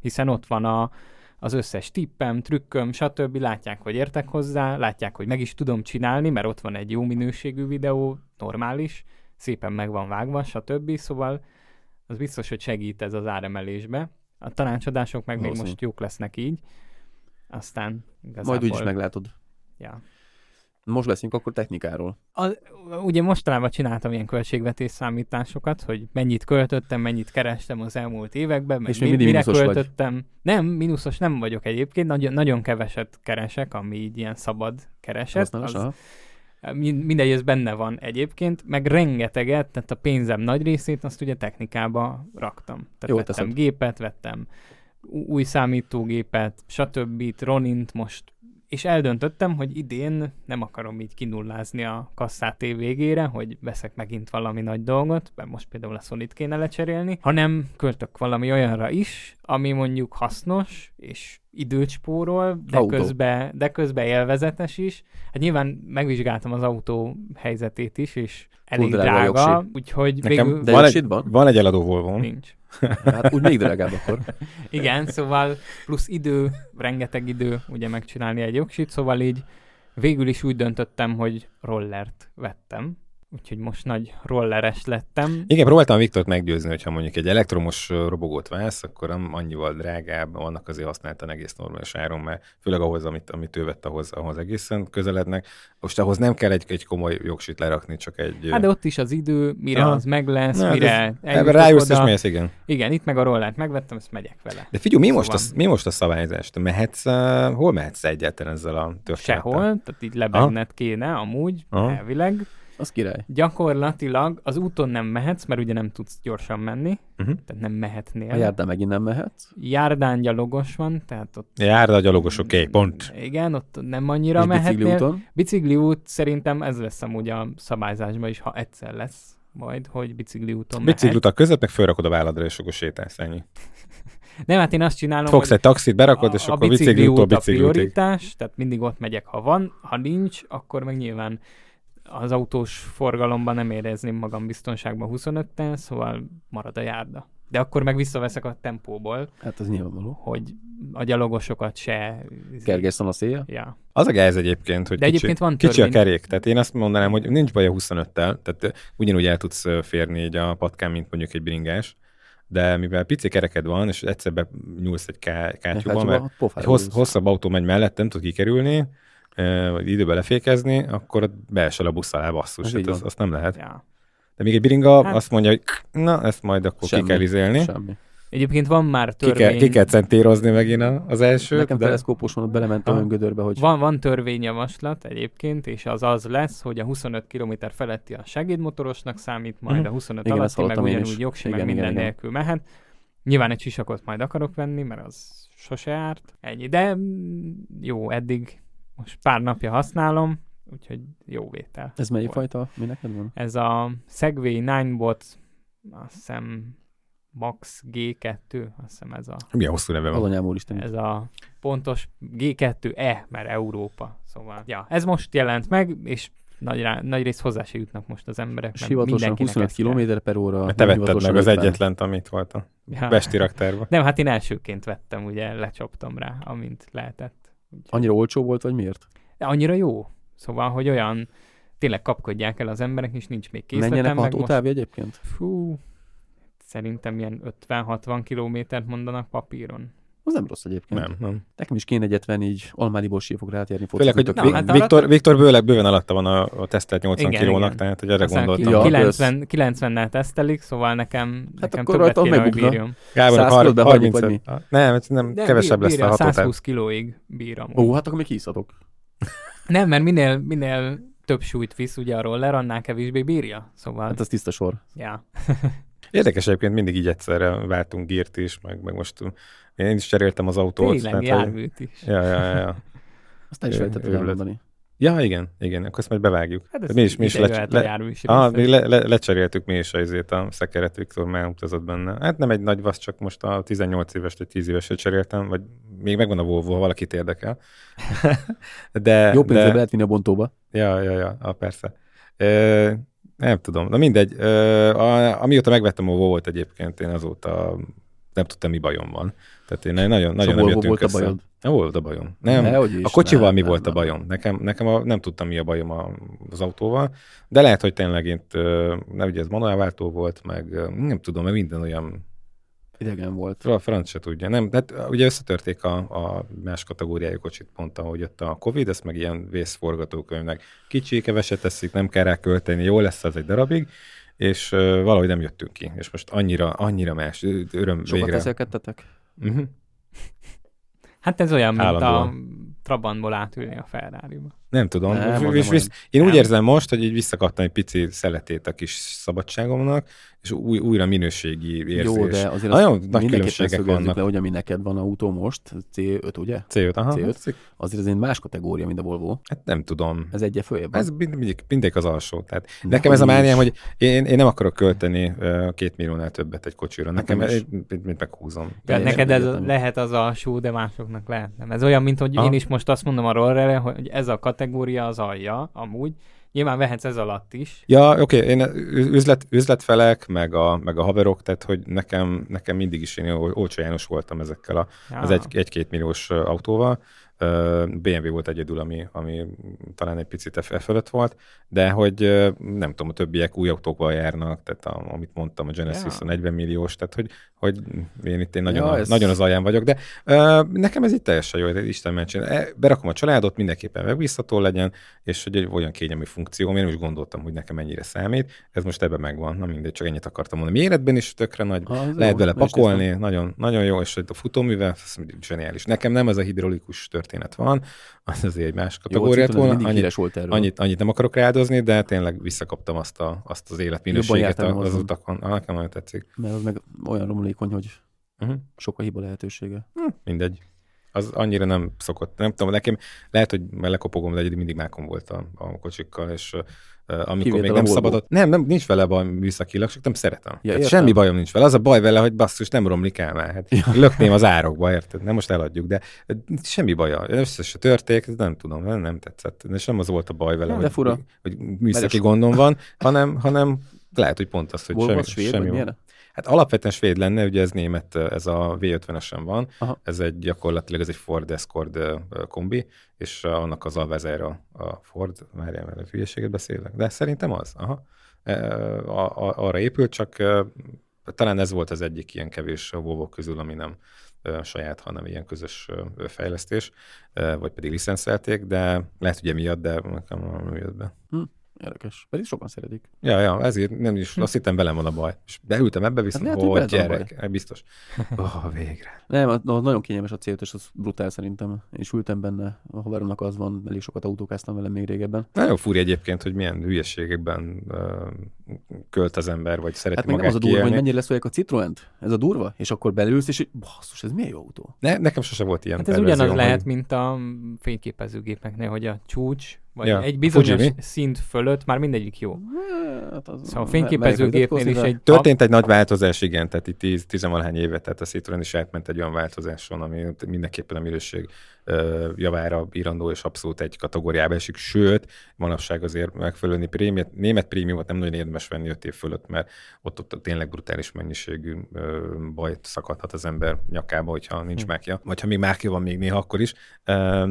Hiszen ott van a, az összes tippem, trükköm, stb. Látják, hogy értek hozzá, látják, hogy meg is tudom csinálni, mert ott van egy jó minőségű videó, normális, szépen meg van vágva, stb. Szóval az biztos, hogy segít ez az áremelésbe. A tanácsadások meg még Valószínű. most jók lesznek így. Aztán igazából... Majd úgyis meglátod. Ja. Most beszélünk akkor technikáról. A, ugye mostanában csináltam ilyen költségvetés számításokat, hogy mennyit költöttem, mennyit kerestem az elmúlt években, meg És mi, mire mínuszos vagy. költöttem. Nem, mínuszos nem vagyok egyébként, nagyon, nagyon keveset keresek, ami így ilyen szabad kereset. Használos, Az, aha. Min- mindegy, ez benne van egyébként, meg rengeteget, tehát a pénzem nagy részét azt ugye technikába raktam. Tehát Jól vettem teszed. gépet, vettem új számítógépet, stb. Ronint most, és eldöntöttem, hogy idén nem akarom így kinullázni a kasszát év végére, hogy veszek megint valami nagy dolgot, mert most például a sony kéne lecserélni, hanem költök valami olyanra is, ami mondjuk hasznos, és időt spórol, de Autó. közben, de közben élvezetes is. Hát nyilván megvizsgáltam az autó helyzetét is, és elég drága a drága, jogsi. úgyhogy Nekem végül De van, egy, van? van egy eladó Volvo. nincs. Hát úgy még drágább akkor. Igen, szóval plusz idő, rengeteg idő ugye megcsinálni egy jogsit, szóval így végül is úgy döntöttem, hogy rollert vettem. Úgyhogy most nagy rolleres lettem. Igen, próbáltam Viktort meggyőzni, hogyha mondjuk egy elektromos robogót válsz, akkor annyival drágább, vannak azért használtan egész normális áron, mert főleg ahhoz, amit, amit ő vett, ahhoz, ahhoz egészen közelednek. Most ahhoz nem kell egy, egy komoly jogsit lerakni, csak egy... Hát de ott is az idő, mire Aha. az meg lesz, Na, mire ez- rájössz és mész, igen. Igen, itt meg a rollert megvettem, ezt megyek vele. De figyelj, mi, most a, Szóval- mi most a szabályzás? Te mehetsz, uh, hol mehetsz egyáltalán ezzel a történettel? Sehol, tehát így lebegnet kéne amúgy, Aha. elvileg. Az király. Gyakorlatilag az úton nem mehetsz, mert ugye nem tudsz gyorsan menni, Uh-huh. tehát nem mehetnél. A járdán megint nem mehetsz. Járdán gyalogos van, tehát ott... Járda a gyalogos, oké, okay, pont. Igen, ott nem annyira És mehetnél. bicikliúton. Bicikliút szerintem ez lesz amúgy a szabályzásban is, ha egyszer lesz majd, hogy bicikliúton mehet. Biciklutak között, meg fölrakod a válladra, és akkor sétálsz, ennyi. Nem, hát én azt csinálom, Fogsz egy taxit, berakod, és akkor bicikliútól a bicikliútig. prioritás, tehát mindig ott megyek, ha van, ha nincs, akkor meg nyilván az autós forgalomban nem érezném magam biztonságban 25-tel, szóval marad a járda. De akkor meg visszaveszek a tempóból, Hát ez nyilvánvaló. hogy a gyalogosokat se... Kergesszon a szél. Ja. Az a gáz egyébként, hogy De kicsi, egyébként van kicsi a kerék. Tehát én azt mondanám, hogy nincs baj a 25-tel, tehát ugyanúgy el tudsz férni így a patkán, mint mondjuk egy bringás, de mivel pici kereked van, és egyszer be nyúlsz egy ká- kátyúba, mert egy hossz, hosszabb autó megy mellett, nem tud kikerülni, vagy időbe lefékezni, akkor beesel a busz alá basszus. Hát az, azt nem lehet. ja. De még egy bringa Hát- azt mondja, hogy na, ezt majd akkor Semmi. ki kell izélni. Semmi. Egyébként van már Ki kell, törvény, ki kell centérozni megint a- az elsőt. Nekem de... teleszkópos van, ott belementem Aha. olyan gödörbe, hogy van, van törvényjavaslat egyébként, és az az lesz, hogy a 25 km feletti a segédmotorosnak számít, majd Mhm. a 25 Igen, alatti meg ugyanúgy jogsi, meg minden igen, igen. nélkül mehet. Nyilván egy sisakot majd akarok venni, mert az sose árt. Ennyi. De mm, jó, eddig most pár napja használom, úgyhogy jó vétel. ez melyik Volt. fajta? Mi neked van? Ez a Segway 9bot, azt hiszem Max G2, azt hiszem ez a, Milyen hosszú neve van? anyám úristen. ez a pontos G2E, mert Európa. Szóval, ja, ez most jelent meg, és nagy, rá, nagy rész hozzá se jutnak most az emberek. mert Sivatosan mindenkinek 25 ezt kell. km per óra. Mert te vetted meg az 50. egyetlent, amit volt a Ja. Pesti raktárba. Nem, hát én elsőként vettem, ugye lecsaptam rá, amint lehetett. Annyira olcsó volt, vagy miért? Annyira jó. Szóval, hogy olyan tényleg kapkodják el az emberek, és nincs még készletem. Menjenek a meg most- hatótávja egyébként? Fú, szerintem ilyen 50-60 kilométert mondanak papíron. Az nem rossz egyébként. Nem, nem. Nekem is kéne egyet venni, így Almádiból sífok rátérni. Főleg, hogy focizni, Na, hát jó. arra- Viktor, Viktor bőleg bőven alatta van a, a tesztelt 80 Igen, kilónak, igen. tehát hogy erre Aztán gondoltam. Ja, 90, 90-nel tesztelik, szóval nekem, Hát nekem akkor többet kéne, hogy megbukna. bírjam. Gábor, 100 har- kilót behagyjuk, 30 vagy Ah, Nem, ez nem, De kevesebb bír- lesz a hatótáv. 120 kilóig bírom. Ó, hát akkor még kiszadok. Nem, mert minél, minél több súlyt visz ugye a roller, annál kevésbé bírja. Szóval, Hát az tiszta sor. ja. Érdekes egyébként mindig így egyszerre váltunk gírt is, meg, meg most én is cseréltem az autót. Tényleg hogy- járműt is. Ja, ja, ja. Azt te is őrület. elmondani. Ja, igen, igen, akkor ezt majd bevágjuk. Hát mi is, mi is le, le, is ah, mi le, le, lecseréltük mi is a, izét, a szekeret, Viktor már utazott benne. Hát nem egy nagy vasz, csak most a 18 éves vagy 10 éveset cseréltem, vagy még megvan a Volvo, ha valakit érdekel. de, Jó pénzre de, lehet vinni a bontóba. Ja, ja, ja, ah, persze. Ö, nem tudom, na mindegy. Ö, a, amióta megvettem a Volvo-t egyébként, én azóta nem tudtam, mi bajom van. Tehát én nagyon, nagyon nem jöttünk volt a össze. bajod? Nem volt a bajom. Nem, is. a kocsival Nem, mi nem, volt a nem. bajom? Nekem, nekem a, nem tudtam, mi a bajom a, az autóval, de lehet, hogy tényleg itt, ö, nem ugye ez manuálváltó volt, meg nem tudom, mert minden olyan Idegen volt. a franc se tudja. Nem, de hát ugye összetörték a, a más kategóriájú kocsit pont, ahogy jött a Covid, ezt meg ilyen vészforgatókönyvnek. Kicsi, keveset teszik, nem kell rá költeni, jó lesz az egy darabig, és uh, valahogy nem jöttünk ki. És most annyira, annyira más, öröm Sokat végre. eszelkedtetek? Uh-huh. Hát ez olyan, mint a Állandóan. Trabantból átülni a Ferrari-ba. Nem tudom. Nem, Nem, az és nem visz, én úgy Nem. érzem most, hogy így visszakaptam egy pici szeletét a kis szabadságomnak, és új, újra minőségi érzés. Jó, de azért Nagyon azt nagy különbségek vannak. le, hogy ami neked van autó most, C5, ugye? C5, aha. C5. Azért ez egy más kategória, mint a Volvo. Hát nem tudom. Ez egyre följebb. Ez mind- mindig, mindig az alsó. Tehát De nekem ez a mániám, hogy én, én nem akarok költeni két milliónál többet egy kocsira. Nekem Nekem egy, mint, mint meghúzom. Ja, Teljesen neked ez lehet az alsó, de másoknak lehet nem. Ez olyan, mint hogy Aha. én is most azt mondom a rollerre, hogy ez a kategória az alja, amúgy. Nyilván vehetsz ez alatt is. Ja, oké, én ü- üzlet, üzletfelek, meg a, meg a haverok, tehát hogy nekem, nekem mindig is én ol- olcsó János voltam ezekkel a, Ja. az egy, egy-két milliós autóval. BMW volt egyedül, ami, ami talán egy picit e e fölött volt, de hogy nem tudom, a többiek új autókval járnak, tehát a, amit mondtam, a Genesis Ja. a 40 milliós, tehát hogy, hogy én itt én nagyon, Ja, ez- nagyon az alján vagyok, de ö, nekem ez itt teljesen jó, Isten mentsen. E, Berakom a családot, mindenképpen megbízható legyen, és hogy egy olyan kényelmi funkció, én is gondoltam, hogy nekem mennyire számít, ez most ebben megvan, na mindegy, csak ennyit akartam mondani. Méretben is tökre nagy, jó, lehet vele nem is pakolni, nagyon, nagyon jó, és hogy a futóművel, zseniális. Nekem nem ez a hidraulikus történet van, az azért egy más Jó, kategóriát Citroen volna, annyit, volt erről. annyit, annyit nem akarok rádozni, de tényleg visszakaptam azt, a, azt az életminőséget az azon. utakon. Ah, nekem nagyon tetszik. Mert az meg olyan romlékony, hogy Uh-huh. sok a hiba lehetősége. Mindegy. Az annyira nem szokott, nem tudom, nekem lehet, hogy mert lekopogom, de mindig mákom volt a, a kocsikkal, és amikor Kivétel még nem szabadott. Nem, nem, nincs vele baj műszakilag, csak nem szeretem. Ja, értem. semmi bajom nincs vele. Az a baj vele, hogy basszus, nem romlik el már. Hát, ja. Lökném az árokba, érted? Nem most eladjuk, de semmi baja. Össze se törték, nem tudom, nem, nem tetszett. És nem az volt a baj vele, De hogy, fura. hogy műszaki gondom van, hanem, hanem lehet, hogy pont az, hogy Volvo semmi, svéd, milyen? Hát alapvetően svéd lenne, ugye ez német, ez a V50-esen van, Aha. ez egy gyakorlatilag ez egy Ford Escort kombi, és annak az alvezer a, Ford, várjál, mert hülyeséget beszélek, de szerintem az, aha. A, a, arra épült, csak talán ez volt az egyik ilyen kevés Volvo közül, ami nem saját, hanem ilyen közös fejlesztés, vagy pedig licenszelték, de lehet, hogy emiatt, de nekem nem jött be. Érdekes. Pedig sokan szeretik. Ja, ja, ezért nem is, azt hittem velem van a baj. És beültem ebbe, viszont, lehet, hát hogy hogy veled van a gyerek, biztos. Oh, végre. Nem, az nagyon kényelmes a C5-ös, az brutál szerintem. Én is ültem benne, a haveromnak az van, elég sokat autókáztam vele még régebben. Nagyon furi egyébként, hogy milyen hülyeségekben uh, költ az ember, vagy szereti Hát meg nem magát az a durva, hogy kiélni. mennyire leszólják a Citroent, ez a durva, és akkor belülsz, és basszus, ez milyen jó autó. Ne, nekem sose volt ilyen Hát ez ugyanaz hogy- lehet, mint a fényképezőgépeknél, hogy a csúcs, vagy Ja, egy bizonyos Fuji, szint fölött már mindegyik jó. Hát az, Szóval a fényképezőgépnél is egy... Történt egy nagy változás, igen, tehát itt 10 tizenvalahány éve, tehát a Citroen is átment egy olyan változáson, ami mindenképpen a minőség javára írandó, és abszolút egy kategóriába esik, sőt, manapság azért megfelelően prémiumot, német prémiumot nem nagyon érdemes venni 5 év fölött, mert ott, ott tényleg brutális mennyiségű bajt szakadhat az ember nyakába, hogyha nincs Hm. mákja, vagy ha még mákja van még néha akkor is,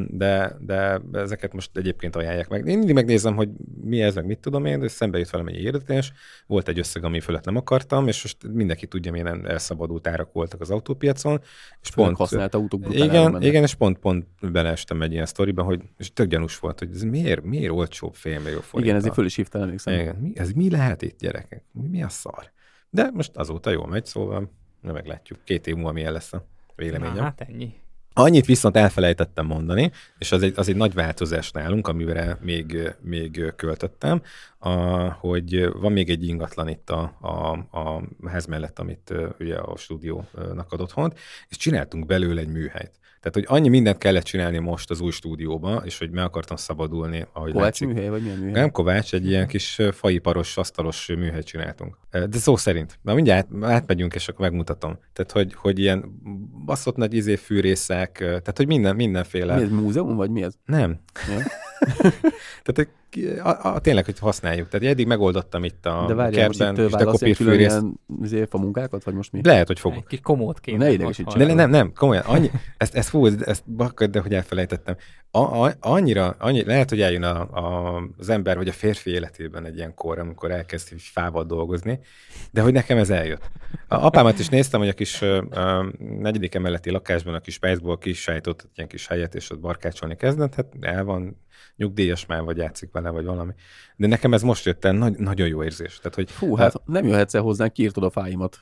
de, de ezeket most egyébként ajánlják meg. Én mindig megnézem, hogy mi ez, meg mit tudom én, de szembe jött velem egy érdetés, volt egy összeg, ami fölött nem akartam, és most mindenki tudja, milyen elszabadult árak voltak az autópiacon, és Főleg pont, használt autók igen, igen, és pont, pont beleestem egy ilyen sztoriba, hogy és tök gyanús volt, hogy ez miért, miért olcsóbb félmillió forint. Igen, ezért föl is hívtál, emlékszem. Igen, mi, ez mi lehet itt, gyerekek? Mi, mi a szar? De most azóta jól megy, szóval na meglátjuk. Két év múlva milyen lesz a véleményem. Na, hát ennyi. Annyit viszont elfelejtettem mondani, és az egy, az egy nagy változás nálunk, amire még, még költöttem, a, hogy van még egy ingatlan itt a, a, a ház mellett, amit ugye a stúdiónak ad otthont, és csináltunk belőle egy műhelyt. Tehát, hogy annyi mindent kellett csinálni most az új stúdióba, és hogy meg akartam szabadulni, ahogy Kovács látszik. műhely, vagy milyen műhely? Nem Kovács, egy ilyen kis faiparos, asztalos műhelyt csináltunk. De szó szerint. Na mindjárt át- átmegyünk, és akkor megmutatom. Tehát, hogy, hogy ilyen baszott nagy izé fűrészek, tehát, hogy minden, mindenféle. Mi ez, múzeum, vagy mi ez? Nem. Ja. Tehát ki- a, a, tényleg, hogy használjuk. Tehát eddig megoldottam itt a De várjál, most kertben, itt és de válasz ilyen izé, fa munkákat, vagy most mi? Lehet, hogy fogok. Egy komót kéne. Ne idegesíts otthon. De ne, nem, nem, komolyan, annyi, ezt, ezt fú, ezt bakkad, de hogy elfelejtettem. A, a, annyira, annyi, lehet, hogy eljön a, a, az ember, vagy a férfi életében egy ilyen kor, amikor elkezd fával dolgozni, de hogy nekem ez eljött. A apámat is néztem, hogy a kis ö, negyedik emeleti lakásban a kis pénzból kisállított egy ilyen kis helyet, és ott barkácsolni kezdett, hát el van nyugdíjas már, vagy játszik vele, vagy valami. De nekem ez most jött el, nagy, nagyon jó érzés. Tehát, hogy Fú, hát nem jöhetsz el hozzánk, kiírtod a fáimat.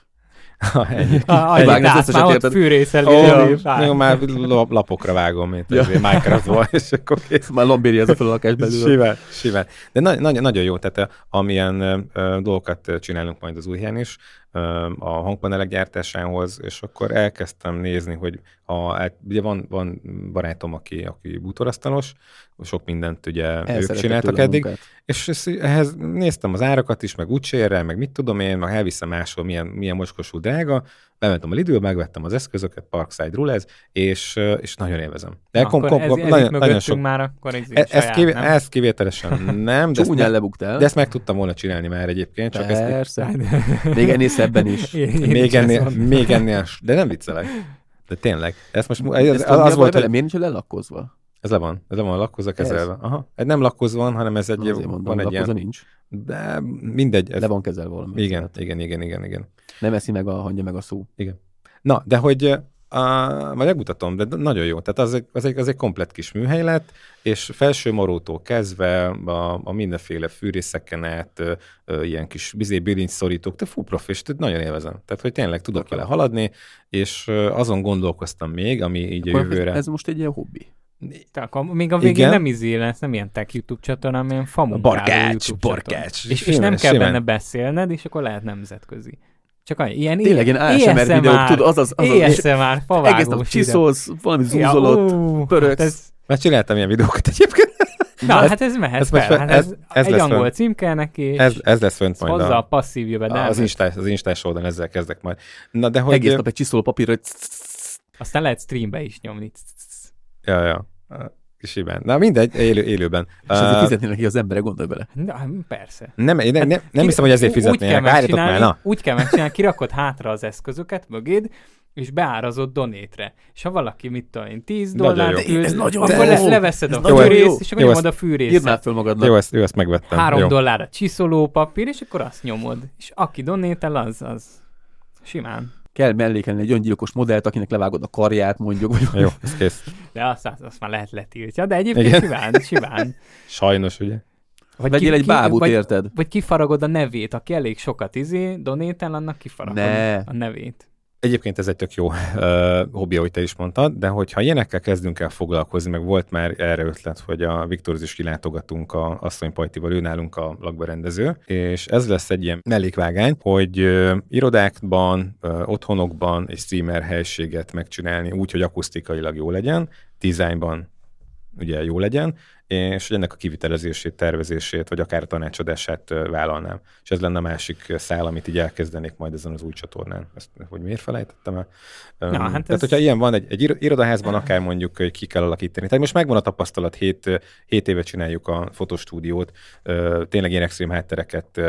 ennyi. Ah, Kivágni Annyi az összeset, érted? fűrészel. Oh, még már lap- lapokra vágom, mint Ja. Minecraftból, és akkor kész. Már lambéri ez a lakás belül. Simán, simán. De na, na, nagyon jó, tehát ö, amilyen ö, ö, dolgokat ö, csinálunk majd az új helyen is, a hangpanelek gyártásához, és akkor elkezdtem nézni, hogy a, hát ugye van, van barátom, aki, aki bútorasztalos, sok mindent ugye ők Elszeretett csináltak eddig, munkát. és ezt- ehhez néztem az árakat is, meg útcsérrel, meg mit tudom én, meg elviszem máshol, milyen, milyen mocskosú drága, bementem a Lidl, megvettem az eszközöket, Parkside Rulez, és, és nagyon élvezem. De kom- kom- ez, kom- ez nagyon, itt nagyon sok. már, akkor ez, E- ezt, kivé- nem? ezt kivételesen nem, de ezt, Csúnyán me- lebuktál. de ezt meg tudtam volna csinálni már egyébként, csak ezt Persze. Még ennél szebben is. Én- én még ezt ennél, még ennél, de nem viccelek. De tényleg. Ez most ez, Ez az, az volt, hogy Miért nincs lelakkozva? Ez le van, ez le van lakkozva kezelve. Aha. Ez nem lakkozva van, hanem ez egy, azért mondom, van egy ilyen, nincs. de mindegy. Ez, Le van kezelve valami. igen, Tehát igen, igen, igen, igen. Nem eszi meg a hangja meg a szó. Na, de hogy uh, majd megmutatom, de nagyon jó. Tehát az egy, az, egy, az egy komplet kis műhely lett, és felső marótól kezdve a, a mindenféle fűrészeken át ö, ö, ilyen kis bizé bilincszorítók, de fú profi, és nagyon élvezem. Tehát, hogy tényleg tudok vele haladni, és azon gondolkoztam még, ami így a Akkor ez, jövőre. ez most egy ilyen hobbi. Tehát akkor még a végén Igen. nem izé lesz, nem ilyen tech YouTube csatorna, hanem ilyen famunkáló Barkács, YouTube csatorna. barkács. És, és nem kell simán. benne beszélned, és akkor lehet nemzetközi. Csak annyi, ilyen Tényleg ilyen ASMR videók, tudod, az az, az, az, ASMR, egész nap favágós csiszolsz, valami videó. zúzolott, ú, pörögsz. hát ez, Mert csináltam ilyen videókat egyébként. na, ez- hát ez mehet ez fel. most- hát ez- ez, ez egy lesz angol fönn. címke neki, és Ez, ez lesz fönt majd hozzá a a, passzív jövedelmet. az, instás, az instás oldalon, ezzel kezdek majd. Na de hogy... Egész nap egy csiszoló papírra, hogy Aztán lehet streambe is nyomni. Ja, ja. Simán. Na mindegy, élő, élőben. és azért Uh, fizetnének ki az emberek, gondolj bele. Na, persze. nem, én nem, nem, nem Ki- hiszem, hogy ezért fizetnének. megcsinálni, már, na. Úgy kell megcsinálni, kirakod hátra az eszközöket mögéd, és beárazott donétre. És ha valaki, mit tudom én, 10 Nagyon dollár küld, Ez nagyon akkor le, leveszed a fűrészt, és akkor Jó, nyomod a Írd már föl magadnak. Jó, ezt, jó, ezt megvettem. Három jó. dollár a csiszoló papír, és akkor azt nyomod. És aki donétel, az, az simán. Kell mellékelni egy öngyilkos modellt, akinek levágod a karját, mondjuk. Vagy Jó, ez kész. De azt, azt, azt már lehet letiltja. De egyébként Igen. simán, simán. Sajnos, ugye? Vagy Vegyél egy bábút, vagy, érted? vagy kifaragod a nevét, aki elég sokat izé, donétel, annak kifaragod Ne. a nevét. Egyébként ez egy tök jó uh, hobbi, ahogy te is mondtad, de hogyha ilyenekkel kezdünk el foglalkozni, meg volt már erre ötlet, hogy a Viktorhoz is kilátogatunk a Asszony Pajtival, ő nálunk a lakberendező, és ez lesz egy ilyen mellékvágány, hogy uh, irodákban, uh, otthonokban egy streamer helységet megcsinálni úgy, hogy akusztikailag jó legyen, dizájnban ugye jó legyen, és hogy ennek a kivitelezését, tervezését, vagy akár a tanácsadását vállalnám. És ez lenne a másik szál, amit így elkezdenék majd ezen az új csatornán. Ezt, hogy miért felejtettem el? Na, hát Tehát, ez- hogyha ilyen van, egy, egy iro- irodaházban akár mondjuk hogy ki kell alakítani. Tehát most megvan a tapasztalat, hét, hét éve csináljuk a fotostúdiót, tényleg ilyen extrém háttereket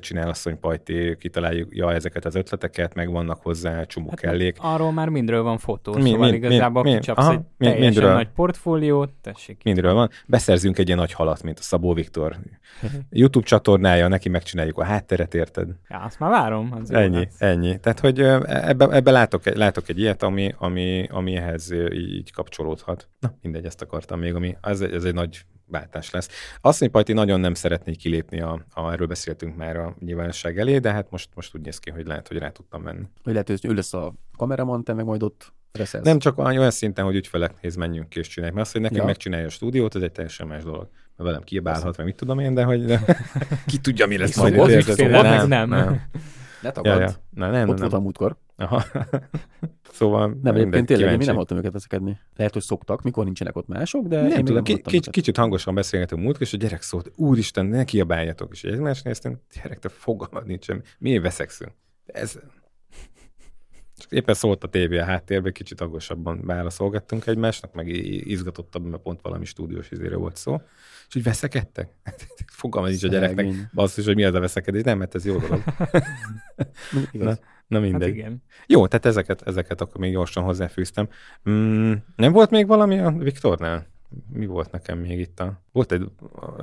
csinál asszony Pajti, kitaláljuk ja, ezeket az ötleteket, megvannak hozzá csomó Hát kellék. Arról már mindről van fotó, Mi- szóval mi- igazából mi- mi- kicsapsz aha, egy mi- teljesen mindről. nagy portfóliót, tessék. Mindről van. Beszerzünk egy ilyen nagy halat, mint a Szabó Viktor YouTube csatornája, neki megcsináljuk a hátteret, érted? Ja, azt már várom. Az jó Ennyi, lesz. ennyi. Tehát, hogy ebbe, ebbe látok, egy- látok egy ilyet, ami, ami, ami ehhez így, kapcsolódhat. Na, mindegy, ezt akartam még, ami, ez, egy- ez egy nagy váltás lesz. Azt mondja, Pajti nagyon nem szeretné kilépni, a, a, erről beszéltünk már a nyilvánosság elé, de hát most, most úgy néz ki, hogy lehet, hogy rá tudtam menni. Vagy lehet, hogy ő lesz a kameraman, te meg majd ott reszelsz. Nem csak olyan olyan szinten, hogy ügyfeleknéz menjünk ki és csináljuk, mert az, hogy nekünk Ja. megcsinálja a stúdiót, ez egy teljesen más dolog. Mert velem kiabálhat, meg mit tudom én, de hogy de, ki tudja, mi lesz majd. ügyféle meg nem, nem. nem. Ne Ja, tagad. ja. Na, nem, Ott nem, volt a múltkor. Aha. szóval Nem, egyébként tényleg, én mi kíváncsi. nem hallottam őket veszekedni. Lehet, hogy szoktak, mikor nincsenek ott mások, de Nem én még tudom, nem őket. kicsit hangosan beszélgetünk múlt, és a gyerek szólt, úristen, ne kiabáljatok. És egymást néztünk, gyerek, te fogalmad nincsen, miért veszekszünk? Ez... Éppen szólt a tévé a háttérben, kicsit hangosabban válaszolgattunk egymásnak, meg i- izgatottabban, mert pont valami stúdiós izére volt szó. És úgy veszekedtek? Fogalma nincs a gyereknek. Basszus, hogy mi az a veszekedés. Nem, mert ez jó dolog. Igaz. Na Hát mindegy. igen. Jó, tehát ezeket, ezeket akkor még gyorsan hozzáfűztem. Mm, nem volt még valami a Viktornál? Mi volt nekem még itt a... Volt egy...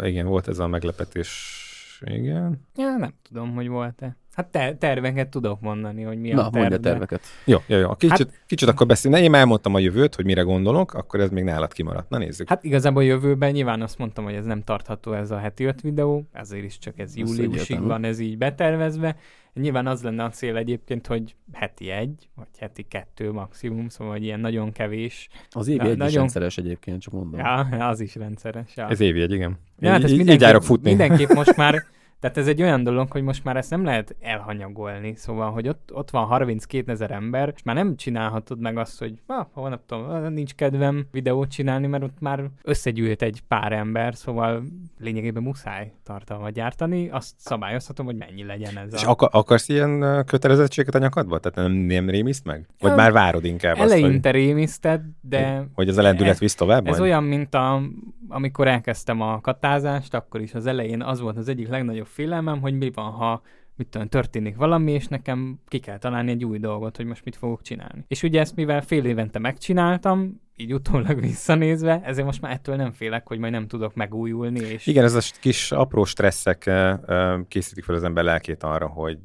Igen, volt ez a meglepetés... Igen. Ja, nem tudom, hogy volt-e. Hát ter- terveket tudok mondani, hogy mi Na, a mondja a terve. terveket. Jó, jó, jó. Kicsit, hát... kicsit akkor beszélni. Én már elmondtam a jövőt, hogy mire gondolok, akkor ez még nálad kimaradt. Na nézzük. Hát igazából jövőben nyilván azt mondtam, hogy ez nem tartható ez a heti öt videó, ezért is csak ez júliusig van ez így betervezve. Nyilván az lenne a cél egyébként, hogy heti egy, vagy heti kettő maximum, szóval hogy ilyen nagyon kevés. Az évi Na, egy is nagyon- rendszeres egyébként, csak mondom. Ja, az is rendszeres. Ja. Ez évi egy, igen. Ja, hát ezt mindenképp, futni. mindenképp most már, tehát ez egy olyan dolog, hogy most már ezt nem lehet elhanyagolni, szóval, hogy ott, ott van 32 ezer ember, és már nem csinálhatod meg azt, hogy ah, hol nem tudom, ah, nincs kedvem videót csinálni, mert ott már összegyűlt egy pár ember, szóval lényegében muszáj tartalmat gyártani, azt szabályozhatom, hogy mennyi legyen ez És a... akar, akarsz ilyen kötelezettséget a nyakadba? Tehát nem, nem rémiszt meg? Vagy Ja, már várod inkább azt, Eleinte rémiszted, de hogy, hogy az a lendület ez- visz tovább Ez majd? olyan, mint a, amikor elkezdtem a katázást, akkor is az elején az volt az egyik legnagyobb félelmem, hogy mi van, ha mit tudom, történik valami, és nekem ki kell találni egy új dolgot, hogy most mit fogok csinálni. És ugye ezt mivel fél évente megcsináltam, így utólag visszanézve, ezért most már ettől nem félek, hogy majd nem tudok megújulni, és Igen, ez a kis apró stresszek készítik fel az ember lelkét arra, hogy,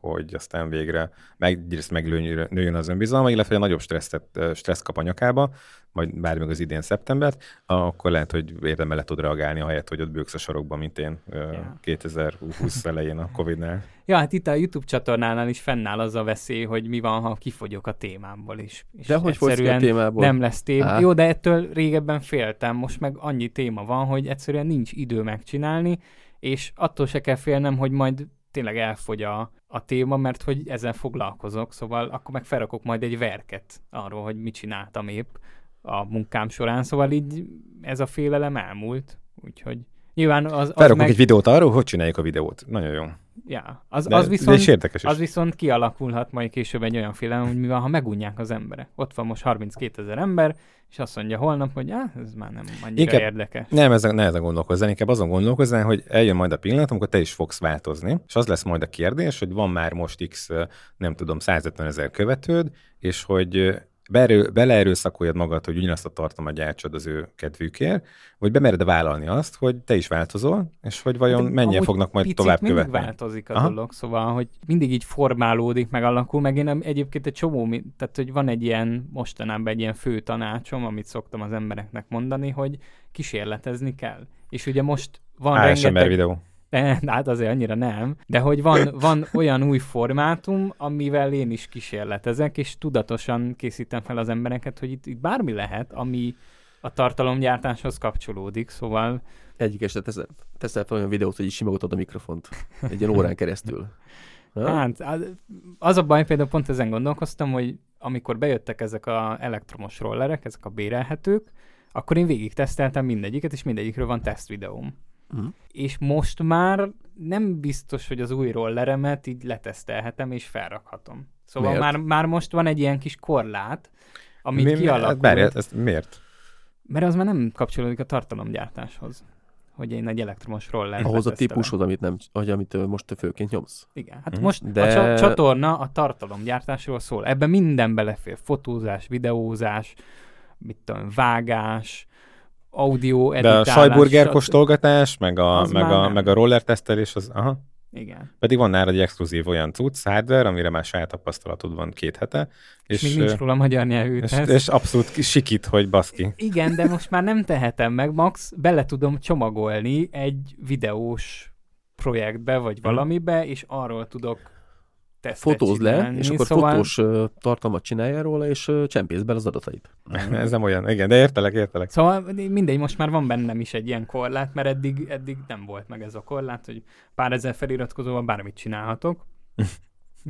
hogy aztán végre meg, egyrészt meglőjön nőjön az önbizalma, illetve egy nagyobb stresszet, stressz kap a nyakába, majd bár meg az idén szeptembert, akkor lehet, hogy érdemel le tud reagálni, ahelyett, hogy ott bőgsz a sarokba, mint én Ja. 2020 elején a Covid-nál. Ja, hát itt a YouTube csatornánál is fennáll az a veszély, hogy mi van, ha kifogyok a témámból is. És De hogy fogysz a témából? Nem lesz téma. Á. Jó, de ettől régebben féltem, most meg annyi téma van, hogy egyszerűen nincs idő megcsinálni, és attól se kell félnem, hogy majd tényleg elfogy a, a téma, mert hogy ezzel foglalkozok, szóval akkor meg felrakok majd egy verket arról, hogy mit csináltam épp a munkám során, szóval így ez a félelem elmúlt, úgyhogy nyilván az, az Felrakunk meg... egy videót arról, hogy csináljuk a videót. Nagyon jó. Ja, az, De, az, de viszont, is érdekes is. az viszont kialakulhat majd később egy olyan félelem, hogy mi van, ha megunják az emberek. Ott van most 32 ezer ember, és azt mondja holnap, hogy á, ez már nem annyira Inkább- érdekes. Nem, ezen, ne ezen gondolkozzál, inkább azon gondolkozzál, hogy eljön majd a pillanat, amikor te is fogsz változni, és az lesz majd a kérdés, hogy van már most x, nem tudom, 150 ezer követőd, és hogy beerő, beleerőszakoljad magad, hogy ugyanazt a tartalmat gyártsad az ő kedvükért, vagy bemered vállalni azt, hogy te is változol, és hogy vajon De mennyien fognak majd tovább mindig követni. változik a Aha. dolog, szóval, hogy mindig így formálódik, meg alakul, meg én egyébként egy csomó, tehát hogy van egy ilyen, mostanában egy ilyen fő tanácsom, amit szoktam az embereknek mondani, hogy kísérletezni kell. És ugye most van ASMR rengeteg... videó. Hát azért annyira nem. De hogy van, van olyan új formátum, amivel én is kísérletezek, és tudatosan készítem fel az embereket, hogy itt, itt bármi lehet, ami a tartalomgyártáshoz kapcsolódik, szóval Egyik eset teszel, teszel fel olyan videót, hogy is simogatod a mikrofont. Egy ilyen órán keresztül. Ha? Hát az- az a baj, például pont ezen gondolkoztam, hogy amikor bejöttek ezek a elektromos rollerek, ezek a bérelhetők, akkor én végig teszteltem mindegyiket, és mindegyikről van tesztvideóm. Mhm. És most már nem biztos, hogy az új rolleremet így letesztelhetem és felrakhatom. Szóval Miért? már, már most van egy ilyen kis korlát, amit Mi- kialakult. Várj, ezt miért? Mert az már nem kapcsolódik a tartalomgyártáshoz. Hogy én egy elektromos roller Ahhoz a típushoz, amit, nem, vagy amit most főként nyomsz. Igen, hát Mhm. most De- a csa- csatorna a tartalomgyártásról szól. Ebben minden belefér. Fotózás, videózás, mit tudom, vágás, audio, De a editálás. sajburger kóstolgatás, meg a, meg a, nem. meg a roller tesztelés, az, aha. Igen. Pedig van nálad egy exkluzív olyan cucc, hardware, amire már saját tapasztalatod van két hete, És, és, még nincs róla magyar nyelvű és, és abszolút sikít, hogy baszki. Igen, de most már nem tehetem meg, max bele tudom csomagolni egy videós projektbe, vagy Mhm. valamibe, és arról tudok tesztet Fotózd le, csinálni. és akkor szóval... fotós tartalmat csináljál róla, és csempész bele az adatait. Ez nem olyan, igen, de értelek, értelek. Szóval mindegy, most már van bennem is egy ilyen korlát, mert eddig, eddig nem volt meg ez a korlát, hogy pár ezer feliratkozóval bármit csinálhatok.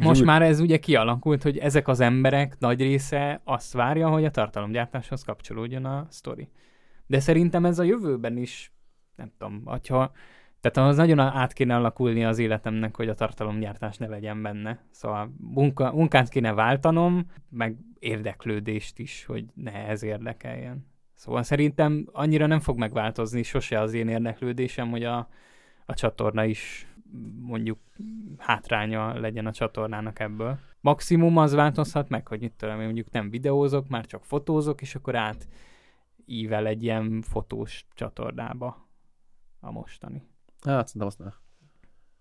Most már ez ugye kialakult, hogy ezek az emberek nagy része azt várja, hogy a tartalomgyártáshoz kapcsolódjon a sztori. De szerintem ez a jövőben is, nem tudom, hogyha, tehát az nagyon át kéne alakulni az életemnek, hogy a tartalomgyártás ne legyen benne. Szóval munka, munkát kéne váltanom, meg érdeklődést is, hogy ne ez érdekeljen. Szóval szerintem annyira nem fog megváltozni sose az én érdeklődésem, hogy a, a csatorna is mondjuk hátránya legyen a csatornának ebből. Maximum az változhat meg, hogy mit tudom én, mondjuk nem videózok, már csak fotózok, és akkor át ível egy ilyen fotós csatornába a mostani. Hát szerintem azt ne.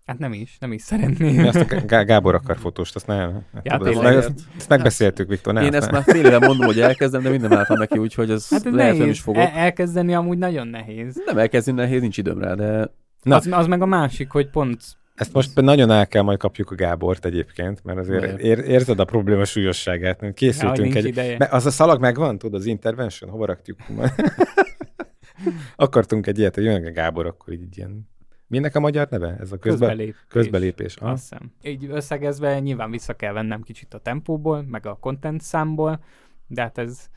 Hát nem is, nem is szeretném. Azt a Gá- Gábor akar fotóst, azt nem. Ja, Tudod, meg, ezt, ezt megbeszéltük, Viktor. Ne, Én ezt ne. már fél éve mondom, hogy elkezdem, de minden álltam neki, úgyhogy ez Hát lehet nem nehéz. is fogok. El- elkezdeni amúgy nagyon nehéz. Nem elkezdeni nehéz, nincs időm rá, de Na. Az, az meg a másik, hogy pont Ezt most nagyon el kell majd kapjuk a Gábort egyébként, mert azért ér, érzed a probléma súlyosságát. ja, Készültünk nincs egy... ideje. Az a szalag megvan, tudod, az intervention, hova rakjuk? Akartunk egy ilyet, hogy jön a Gábor, akkor így ilyen... Minek a magyar neve? Ez a közbe... Közbelépés. közbelépés. Ah. Azt hiszem. Így összegezve nyilván vissza kell vennem kicsit a tempóból, meg a content számból, de hát ez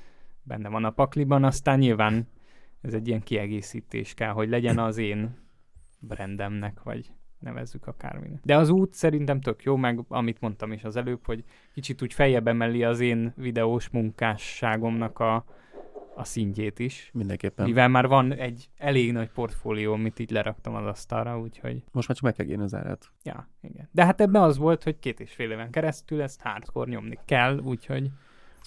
benne van a pakliban, aztán nyilván ez egy ilyen kiegészítés kell, hogy legyen az én brandemnek, vagy nevezzük akárminek. De az út szerintem tök jó, meg amit mondtam is az előbb, hogy kicsit úgy feljebb emeli az én videós munkásságomnak a, a szintjét is. mindenképpen. Mivel már van egy elég nagy portfólió, amit így leraktam az asztalra, úgyhogy Most már csak meg kell írni az árát. Ja, igen. De hát ebben az volt, hogy két és fél éven keresztül ezt hardcore nyomni kell, úgyhogy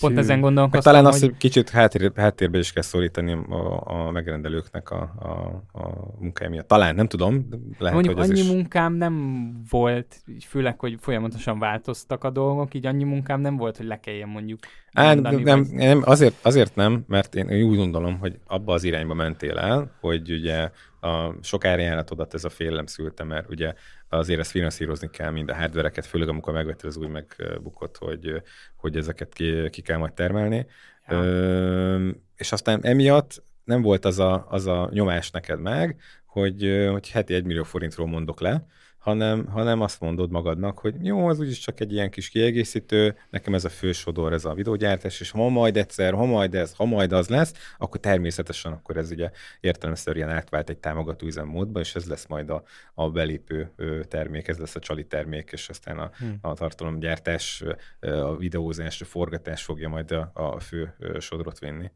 pont Hű. ezen Meg gondolkoztam, talán hogy... azt, hogy kicsit háttér, háttérbe is kell szorítani a, a megrendelőknek a, a, a munkája miatt. Talán, nem tudom, lehet, Mondjuk hogy annyi is... munkám nem volt, főleg, hogy folyamatosan változtak a dolgok, így annyi munkám nem volt, hogy le kelljen mondjuk Á, mondani, nem, vagy- nem, azért, azért nem, mert én, én úgy gondolom, hogy abba az irányba mentél el, hogy ugye a sok árajánlatodat ez a félelem szülte, mert ugye azért ezt finanszírozni kell mind a hardvereket, főleg amikor megvetted az új megbukott, hogy, hogy ezeket ki, ki kell majd termelni. Ja. Ö, és aztán emiatt nem volt az a, az a nyomás neked meg, hogy, hogy heti 1 millió forintról mondok le, hanem, hanem azt mondod magadnak, hogy jó, az úgyis csak egy ilyen kis kiegészítő, nekem ez a fő sodor, ez a videógyártás, és ha majd egyszer, ha majd ez, ha majd az lesz, akkor természetesen akkor ez ugye értelemszerűen átvált egy támogató üzemmódba, és ez lesz majd a, a belépő termék, ez lesz a csali termék, és aztán a, hmm. a tartalomgyártás, a videózás, a forgatás fogja majd a, a fő sodrot vinni.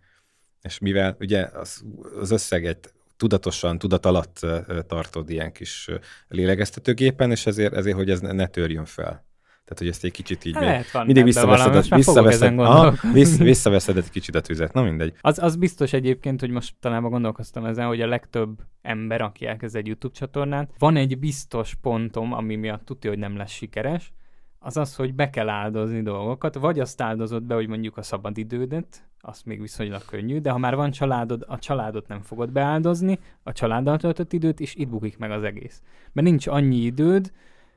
És mivel ugye az, az összeget tudatosan, tudat alatt tartod ilyen kis lélegeztetőgépen, és ezért, ezért hogy ez ne törjön fel. Tehát, hogy ezt egy kicsit így hát még, mindig visszaveszed, valami, visszaveszed, aha, vissz, visszaveszed egy kicsit a tüzet. Na mindegy. Az, az biztos egyébként, hogy most talán gondolkoztam ezen, hogy a legtöbb ember, aki elkezd egy YouTube csatornát, van egy biztos pontom, ami miatt tudja, hogy nem lesz sikeres, az az, hogy be kell áldozni dolgokat, vagy azt áldozod be, hogy mondjuk a szabadidődet, az még viszonylag könnyű, de ha már van családod, a családot nem fogod beáldozni, a családdal töltött időt, és itt bukik meg az egész. Mert nincs annyi időd,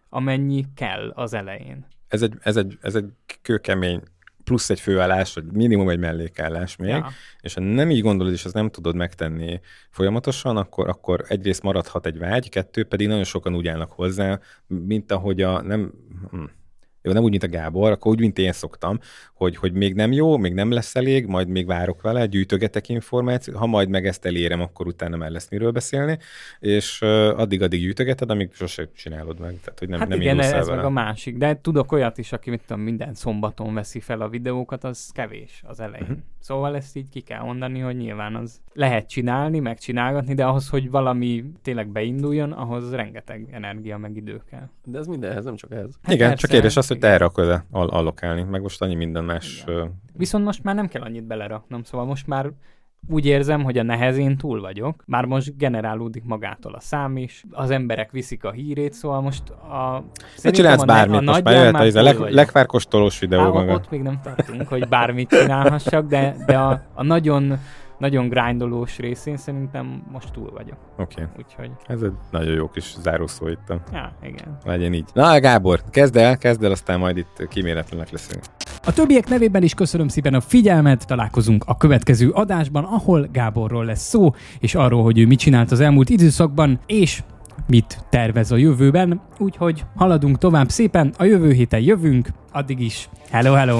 amennyi kell az elején. Ez egy, ez egy, ez egy kőkemény plusz egy főállás, vagy minimum egy mellékállás még, ja. és ha nem így gondolod, és azt nem tudod megtenni folyamatosan, akkor, akkor egyrészt maradhat egy vágy, kettő pedig nagyon sokan úgy állnak hozzá, mint ahogy a nem... Hm jó, nem úgy, mint a Gábor, akkor úgy, mint én szoktam, hogy, hogy még nem jó, még nem lesz elég, majd még várok vele, gyűjtögetek információt, ha majd meg ezt elérem, akkor utána már lesz miről beszélni, és addig-addig gyűjtögeted, amíg sose csinálod meg. Tehát, hogy nem, hát nem igen, ez vele. meg a másik, de tudok olyat is, aki mit tudom, minden szombaton veszi fel a videókat, az kevés az elején. Uh-huh. Szóval ezt így ki kell mondani, hogy nyilván az lehet csinálni, megcsinálgatni, de ahhoz, hogy valami tényleg beinduljon, ahhoz rengeteg energia meg idő kell. De ez mindenhez, nem csak ez. Hát igen, persze, csak kérdés az, hogy te erre akarod allokálni, meg most annyi minden más. Igen. Viszont most már nem kell annyit beleraknom, szóval most már úgy érzem, hogy a nehezén túl vagyok. Már most generálódik magától a szám is, az emberek viszik a hírét, szóval most a... Ne csinálsz a bármit, a most már jöhet ez a leg, legfárkostolós videó Há, maga. Ott még nem tartunk, hogy bármit csinálhassak, de, de a, a nagyon nagyon grindolós részén szerintem most túl vagyok. Oké. Okay. Úgyhogy... Ez egy nagyon jó kis zárószó itt. Ja, igen. Legyen így. Na, Gábor, kezd el, kezd el, aztán majd itt kíméletlenek leszünk. A többiek nevében is köszönöm szépen a figyelmet, találkozunk a következő adásban, ahol Gáborról lesz szó, és arról, hogy ő mit csinált az elmúlt időszakban, és mit tervez a jövőben, úgyhogy haladunk tovább szépen, a jövő héten jövünk, addig is hello, hello!